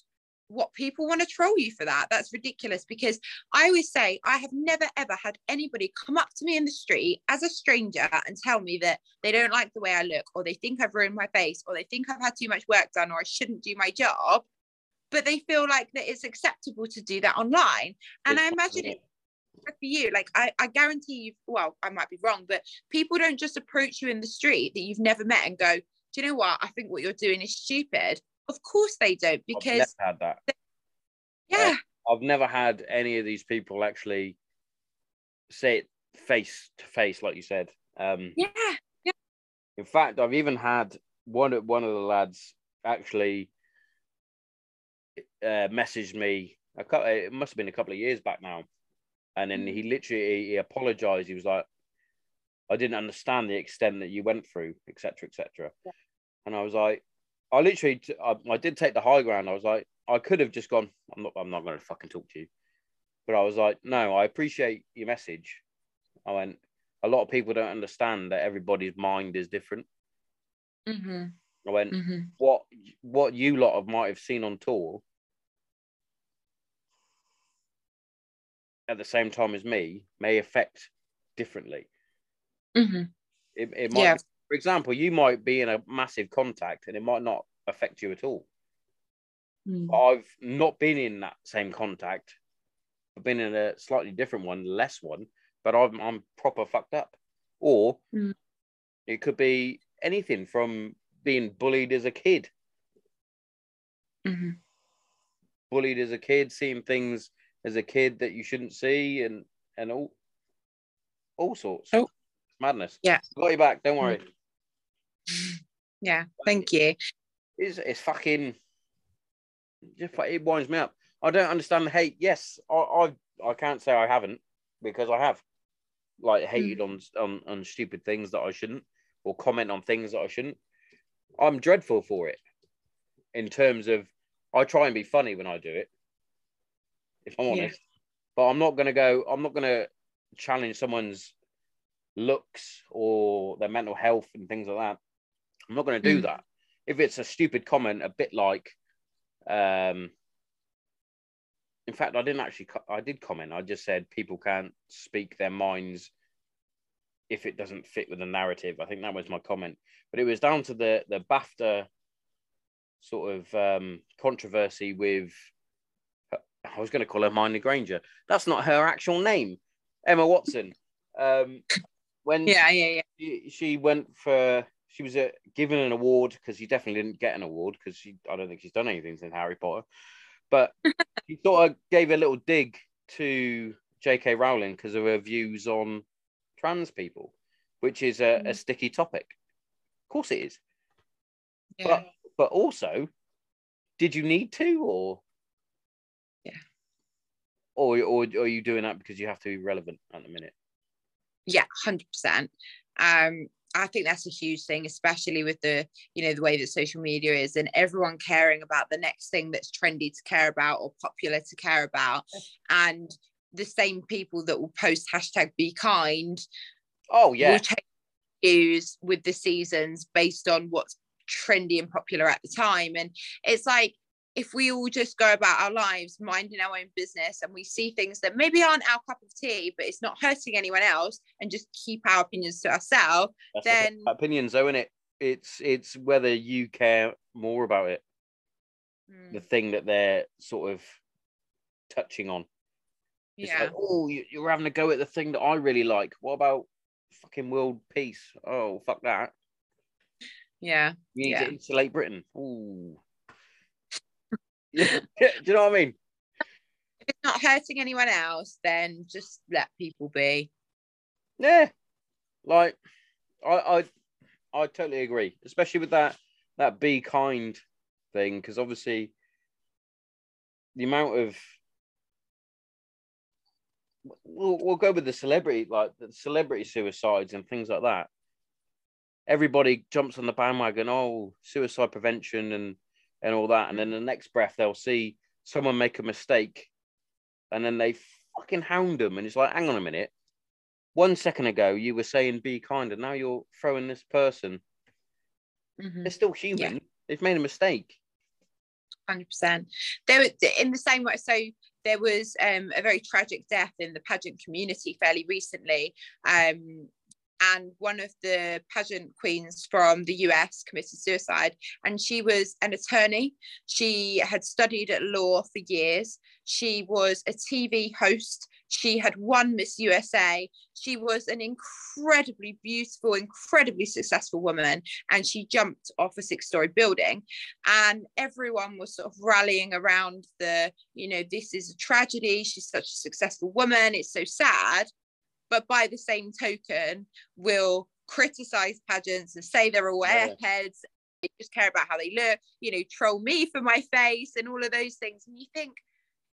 what people want to troll you for that. That's ridiculous because i always say i have never ever had anybody come up to me in the street as a stranger and tell me that they don't like the way i look or they think i've ruined my face or they think i've had too much work done or i shouldn't do my job but they feel like that it's acceptable to do that online. And i imagine it for you like I, I guarantee you well i might be wrong but people don't just approach you in the street that you've never met and go do you know what? I think what you're doing is stupid of course they don't I've because never had that. yeah I've never had any of these people actually say it face to face, like you said. Um, yeah In fact, I've even had one of one of the lads actually uh, messaged me. A couple, it must have been a couple of years back now, and then he literally he apologized. He was like, "I didn't understand the extent that you went through, etc., etc." Yeah. And I was like, I literally, I did take the high ground. I was like, I could have just gone. I'm not. I'm not going to fucking talk to you. But I was like, no, I appreciate your message. I went. A lot of people don't understand that everybody's mind is different. mm-hmm. I went, Mm-hmm. what what you lot of might have seen on tour at the same time as me may affect differently. Mm-hmm. It, it might, Yeah. For example, you might be in a massive contact and it might not affect you at all. Mm. I've not been in that same contact. I've been in a slightly different one, less one, but I'm I'm proper fucked up. Or Mm. it could be anything from being bullied as a kid, Mm-hmm. bullied as a kid, seeing things as a kid that you shouldn't see, and and all all sorts. Oh. It's madness. Yeah. got you back. Don't worry. Yeah. Thank you. It's it's fucking. just it winds me up. I don't understand the hate. Yes, I I, I can't say I haven't because I have like hmm. hated on, on on stupid things that I shouldn't or comment on things that I shouldn't. I'm dreadful for it in terms of I try and be funny when I do it, if I'm Yeah. honest. But I'm not gonna go. I'm not gonna challenge someone's looks or their mental health and things like that. I'm not gonna do Mm. that. If it's a stupid comment, a bit like, um, in fact, I didn't actually. co- I did comment. I just said people can't speak their minds if it doesn't fit with the narrative. I think that was my comment. But it was down to the the BAFTA sort of um, controversy with. I was going to call her Minor Granger. That's not her actual name, Emma Watson. Um, when Yeah, yeah, yeah. she, she went for she was uh, given an award because she definitely didn't get an award because she I don't think she's done anything since Harry Potter, but she sort of gave a little dig to J.K. Rowling because of her views on trans people, which is a, a Mm. sticky topic. Of course, it is, yeah. but but also, did you need to or Yeah. or or are you doing that because you have to be relevant at the minute? yeah 100% um i think that's a huge thing especially with the you know the way that social media is and everyone caring about the next thing that's trendy to care about or popular to care about. And the same people that will post hashtag be kind Oh yeah, will take views with the seasons based on what's trendy and popular at the time. And it's like if we all just go about our lives minding our own business and we see things that maybe aren't our cup of tea but it's not hurting anyone else and just keep our opinions to ourselves That's then- the opinions, though, isn't it? It's it's whether you care more about it, hmm. the thing that they're sort of touching on. It's yeah like, oh, you, you're having a go at the thing that I really like. What about fucking world peace? Oh, fuck that. yeah You need Yeah. to insulate Britain. Ooh. Yeah, Do you know what I mean? if it's not hurting anyone else then just let people be Yeah. Like, I I I totally agree, especially with that that be kind thing, because obviously the amount of we'll, we'll go with the celebrity like the celebrity suicides and things like that. Everybody jumps on the bandwagon, oh, suicide prevention and and all that, and then the next breath they'll see someone make a mistake, and then they fucking hound them, and it's like, hang on a minute, one second ago you were saying be kind, and now you're throwing this person. Mhm. They're still human. They've made a mistake. hundred percent. There, were- in the same way. So there was um, a very tragic death in the pageant community fairly recently, um, and one of the pageant queens from the US committed suicide. And she was an attorney. She had studied at law for years. She was a TV host. She had won Miss USA. She was an incredibly beautiful, incredibly successful woman, and she jumped off a six-story building and everyone was sort of rallying around the you know this is a tragedy she's such a successful woman it's so sad but by the same token will criticize pageants and say they're all Yeah. airheads they just care about how they look you know troll me for my face and all of those things. And you think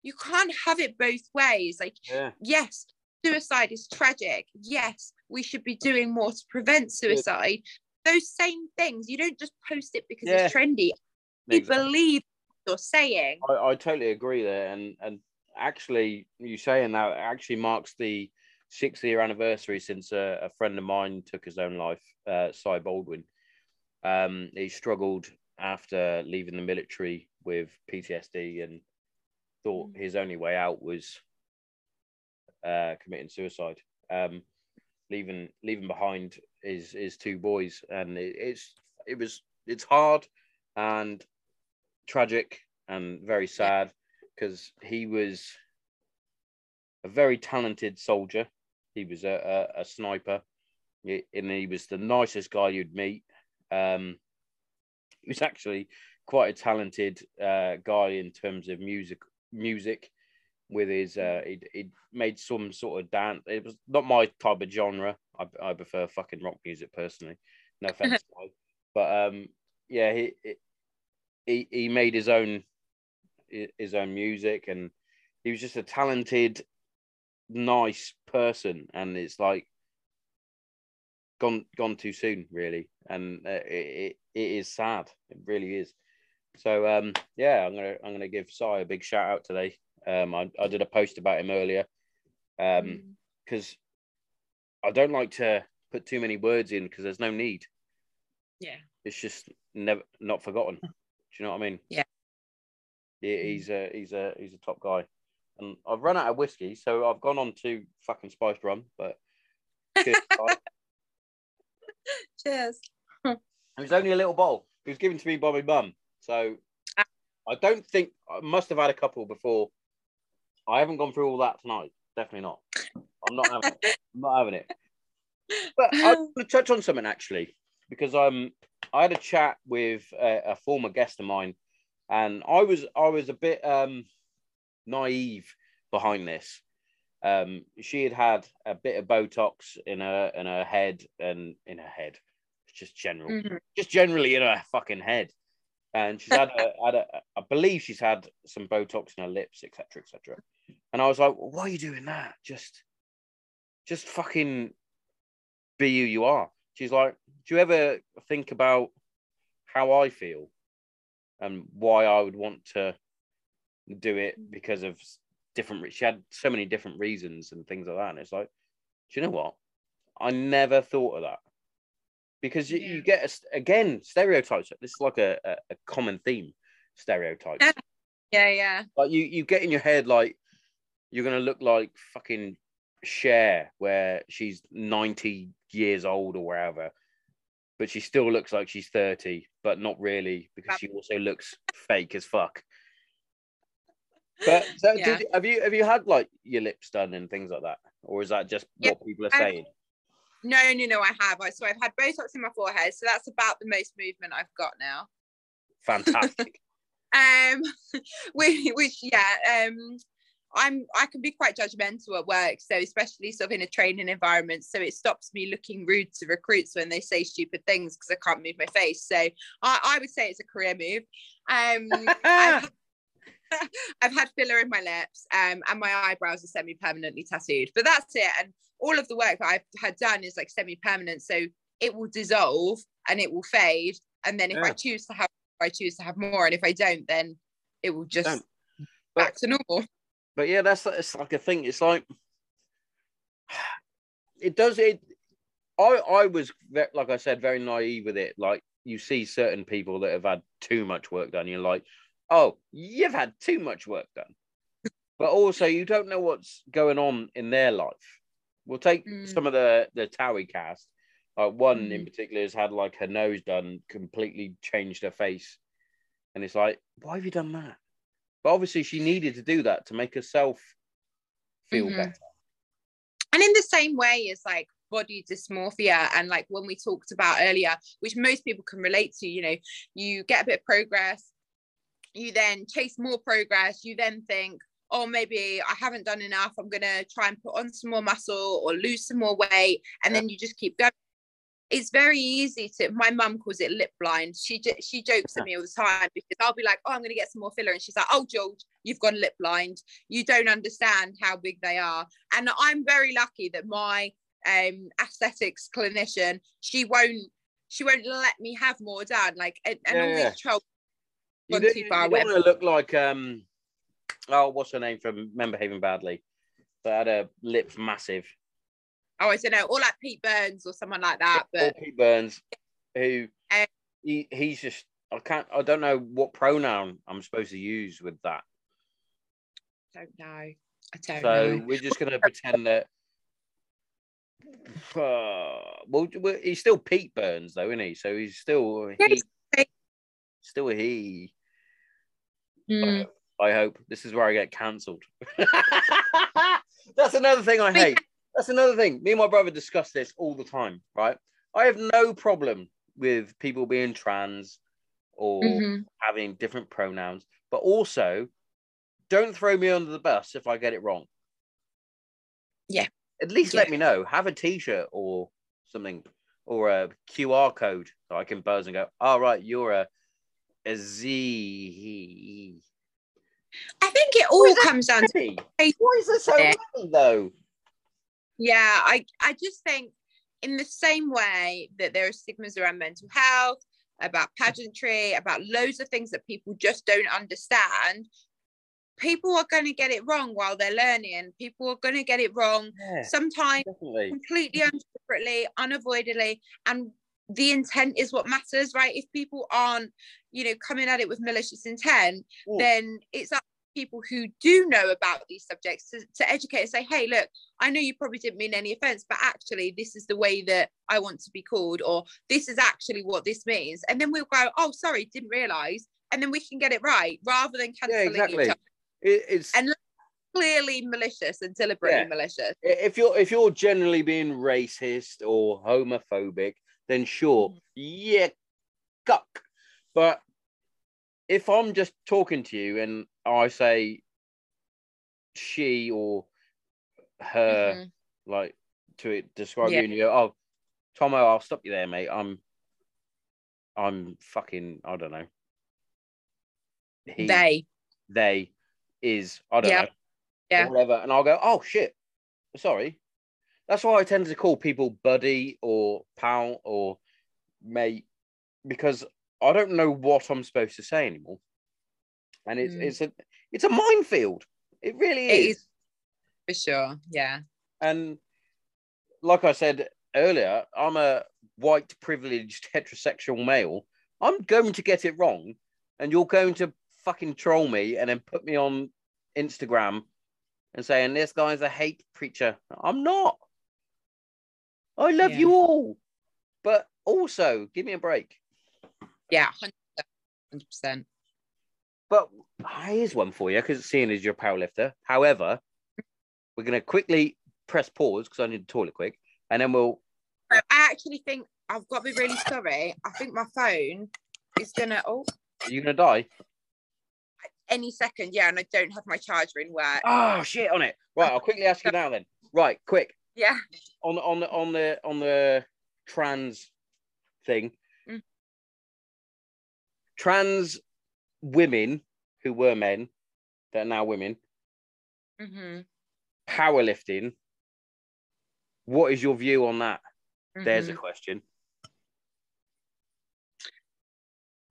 you can't have it both ways. Like Yeah. yes suicide is tragic. Yes we should be doing more to prevent suicide. Those same things you don't just post it because it's trendy. You believe what you're saying. I, I totally agree there, and and actually, you saying that actually marks the sixth year anniversary since a, a friend of mine took his own life, uh, Cy Baldwin. Um, he struggled after leaving the military with PTSD and thought Mm. his only way out was uh, committing suicide. Um, leaving leaving behind his his two boys, and it, it's it was it's hard and tragic and very sad because he was a very talented soldier. He was a, a, a sniper, and he was the nicest guy you'd meet. Um, he was actually quite a talented uh, guy in terms of music. Music with his, uh, he'd, he'd made some sort of dance. It was not my type of genre. I, I prefer fucking rock music personally. No offense, but um, yeah, he, he he made his own his own music, and he was just a talented, nice person. And it's like gone gone too soon, really, and uh, it, it it is sad. It really is. So um, yeah, I'm gonna I'm gonna give Sai a big shout out today. Um, I, I did a post about him earlier, um, Mm. because I don't like to put too many words in because there's no need. Yeah. It's just never not forgotten. Do you know what I mean? Yeah. Yeah, he's a he's a he's a top guy. And I've run out of whiskey, so I've gone on to fucking spiced rum. But cheers, it was only a little bowl. It was given to me by my mum, so. I don't think I must have had a couple before. I haven't gone through all that tonight. Definitely not. I'm not having it. I'm not having it. But I want to touch on something actually, because um, I had a chat with a, a former guest of mine, and I was I was a bit um naive behind this. Um, she had had a bit of Botox in her in her head and in her head, just general, Mhm. just generally in her fucking head. And she's had a, had a, I believe she's had some Botox in her lips, etc., etc. And I was like, why are you doing that? Just, just fucking be who you are. She's like, do you ever think about how I feel and why I would want to do it mm. because of different? re- She had so many different reasons and things like that. And it's like, do you know what? I never thought of that because you, Yeah. you get a, again stereotypes. This is like a, a, a common theme. Stereotypes. Yeah. Yeah, yeah. like you you get in your head like you're gonna look like fucking Cher, where she's 90 years old or wherever, but she still looks like she's 30, but not really because she also looks fake as fuck. But so Yeah. did, have you have you had like your lips done and things like that, or is that just Yeah, what people are I've- saying? No, no, no, I have. I so I've had Botox in my forehead, so that's about the most movement I've got now. Fantastic. Um, which, which yeah, um, I'm I can be quite judgmental at work, so especially sort of in a training environment. So it stops me looking rude to recruits when they say stupid things because I can't move my face. So I, I would say it's a career move. Um, I've, had filler in my lips, um, and my eyebrows are semi-permanently tattooed. But that's it. And all of the work that I've had done is like semi-permanent, so it will dissolve and it will fade. And then if I choose to have, I choose to have more, and if I don't, then it will just Don't. back to normal. But yeah, that's it's like a thing. It's like it does it. I I was like I said, very naive with it. Like you see certain people that have had too much work done, you're like, oh, you've had too much work done. but also, you don't know what's going on in their life. We'll take Mm. some of the the Towie cast. Uh, one in Mm. particular has had like her nose done, completely changed her face, and it's like, why have you done that? But obviously, she needed to do that to make herself feel Mhm. better. and in the same way as like body dysmorphia and like when we talked about earlier which most people can relate to you know you get a bit of progress you then chase more progress you then think oh maybe i haven't done enough i'm going to try and put on some more muscle or lose some more weight and then you just keep going. It's very easy to my mum calls it lip blind. She she jokes at me all the time because i'll be like oh i'm going to get some more filler and she's like oh george you've gone lip blind. You don't understand how big they are. And i'm very lucky that my um aesthetics clinician she won't she won't let me have more done. Like and, and all Yeah. these trolls You don't, you don't want to look like um, oh, what's her name from Men Behaving Badly? That had her lips massive. oh i don't know or like pete burns or someone like that Or but Pete Burns, who Um, he, he's just I can't I don't know what pronoun I'm supposed to use with that. I don't know i don't So know we're just gonna pretend that. Uh, well, he's still Pete Burns though, isn't he? So he's still he, he's- still a he. Hmm. I hope this is where I get cancelled. That's another thing I hate. That's another thing. Me and my brother discuss this all the time, right? I have no problem with people being trans or Mhm. having different pronouns, but also don't throw me under the bus if I get it wrong. Yeah. At least let me know. Have a t-shirt or something or a QR code that I can buzz and go, all right, you're a, a Z. I think it all Why is that comes down to many? Hey, Why is there so yeah. many though? Yeah, I I just think in the same way that there are stigmas around mental health, about pageantry, about loads of things that people just don't understand, people are going to get it wrong while they're learning. People are going to get it wrong Yeah, sometimes definitely. completely undeliberately, unavoidably, and the intent is what matters, right? If people aren't, you know, coming at it with malicious intent, Mm. then it's up to people who do know about these subjects to, to educate and say, hey, look, I know you probably didn't mean any offense, but actually, this is the way that I want to be called, or this is actually what this means. And then we'll go, oh, sorry, didn't realize. And then we can get it right rather than Yeah, cancelling exactly. each other. It, it's And clearly malicious and deliberately Yeah. malicious. if you're if you're generally being racist or homophobic, then sure, Mhm. yeah, cuck. But if I'm just talking to you and I say she or her, Mhm. like to it, describe Yeah. you, and you go, "Oh, Tomo, I'll stop you there, mate. I'm, I'm fucking, I don't know. He, They, they is, I don't Yeah. know, Yeah. whatever, and I'll go, oh shit, sorry. That's why I tend to call people buddy or pal or mate because I don't know what I'm supposed to say anymore, and it's Mm. it's a it's a minefield. It really It is. is. for sure. Yeah. And like I said earlier, I'm a white privileged heterosexual male. I'm going to get it wrong, and you're going to fucking troll me and then put me on Instagram and saying this guy's a hate preacher. I'm not. I love Yeah. you all, but also give me a break. Yeah. 100%. But here's one for you because seeing as you're a powerlifter. However, we're going to quickly press pause because I need the toilet quick, and then we'll. I actually think I've got to be really sorry. I think my phone is gonna oh Are you going to die? any second, yeah, and I don't have my charger in work. Oh shit on it. Right, I'll quickly ask you now then. Right, quick. Yeah. On the on the on the on the trans thing. Mm. Trans women who were men that are now women, hmm powerlifting. What is your view on that? There's a Mm-hmm. question.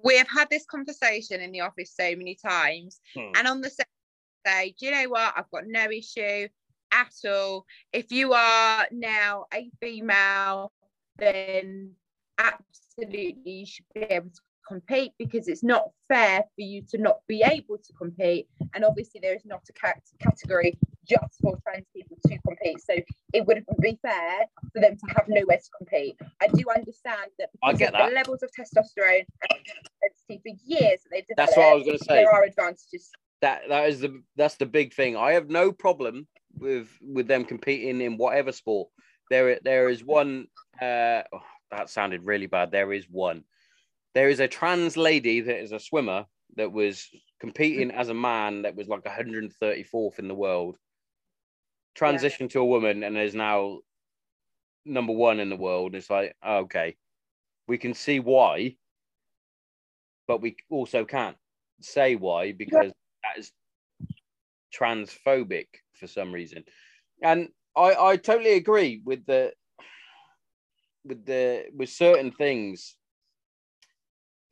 We have had this conversation in the office so many times, Hmm. and on the same day, do you know what? I've got no issue Ah, at all. If you are now a female, then absolutely you should be able to compete because it's not fair for you to not be able to compete. And obviously, there is not a cat- category just for trans people to compete. So it wouldn't be fair for them to have nowhere to compete. I do understand that I get that. the levels of testosterone and intensity for years that they've developed, That's what I was going to say. there are advantages. That that is the that's the big thing. I have no problem with with them competing in whatever sport. There there is one. Uh, oh, that sounded really bad. There is one. There is a trans lady that is a swimmer that was competing as a man that was like 134th in the world. Transitioned to a woman and is now number one in the world. It's like okay, we can see why, but we also can't say why because that is transphobic for some reason. And I, I totally agree with the with the with certain things.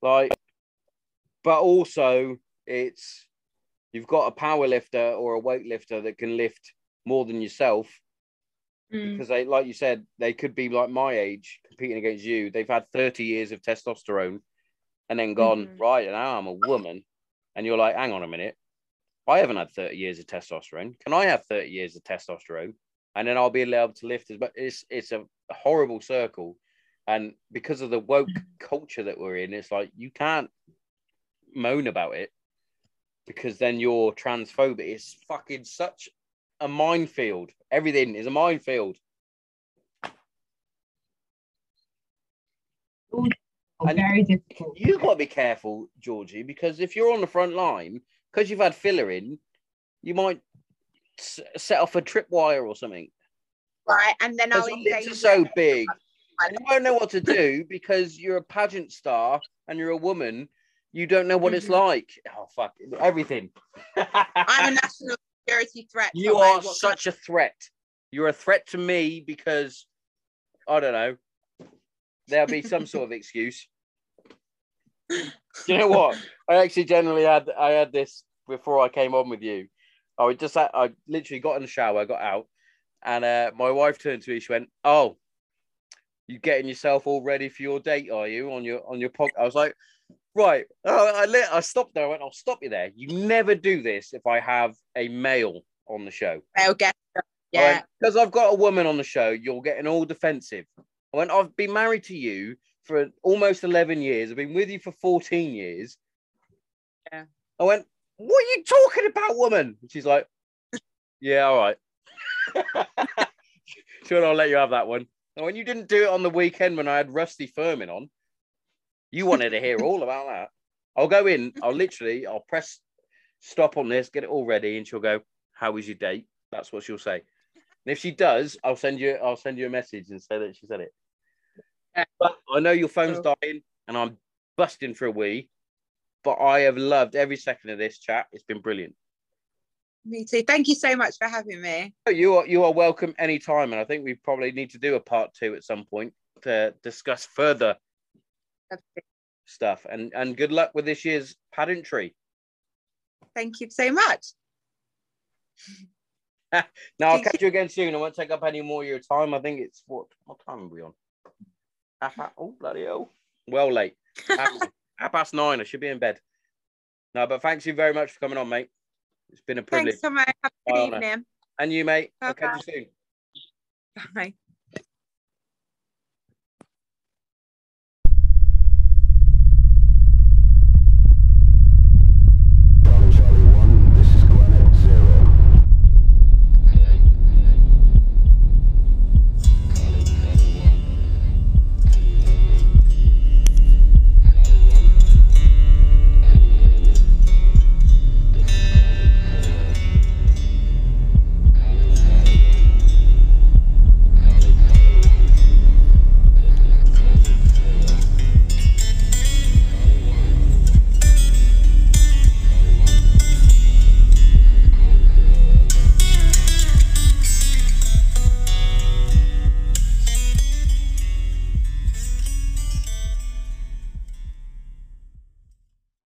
Like but also it's you've got a power lifter or a weightlifter that can lift more than yourself because they like you said they could be like my age competing against you they've had 30 years of testosterone and then gone Mhm. right now i'm a woman and you're like hang on a minute i haven't had 30 years of testosterone. Can i have 30 years of testosterone? And then i'll be allowed to lift as but it's it's a horrible circle. And because of the woke mm. culture that we're in it's like you can't moan about it because then you're transphobic. It's fucking such a minefield. Everything is a minefield. And- very difficult. you got to be careful, Georgie, because if you're on the front line, because you've had filler in, you might s- set off a tripwire or something. Right, and then I'll lips are so big, you won't know what to do because you're a pageant star and you're a woman. You don't know what it's Mhm. like. Oh fuck everything. I'm a national security threat. you are such a threat. You're a threat to me because I don't know. There'll be some sort of excuse. you know what? I actually generally had I had this before I came on with you. I was just I literally got in the shower, got out, and uh, my wife turned to me. She went, "Oh, you getting yourself all ready for your date? Are you on your on your pod?" I was like, "Right." Oh, I lit. I stopped there. I went, "I'll stop you there. You never do this if I have a male on the show." Male guest. Yeah. Because I've got a woman on the show, you're getting all defensive. I went, I've been married to you for almost 11 years. I've been with you for 14 years. Yeah. I went, What are you talking about, woman? And she's like, Yeah, all right. sure, I'll let you have that one. And when you didn't do it on the weekend when I had Rusty Furman on, you wanted to hear all about that. I'll go in, I'll literally, I'll press stop on this, get it all ready, and she'll go, How was your date? That's what she'll say. And if she does, I'll send you I'll send you a message and say that she said it. Yeah. But I know your phone's Cool. dying and I'm busting for a wee. But I have loved every second of this chat. It's been brilliant. Me too. Thank you so much for having me. You are you are welcome anytime, and I think we probably need to do a part two at some point to discuss further stuff. And and good luck with this year's pageantry. Thank you so much. Now I'll catch you again soon. I won't take up any more of your time. I think it's what what time are we on? Half pa- oh bloody hell. Well late. Half, half past nine. I should be in bed. No, but thanks you very much for coming on, mate. It's been a privilege. Thanks so much. Have a good Bye, Anna. evening. And you, mate. I'll catch you soon. Bye.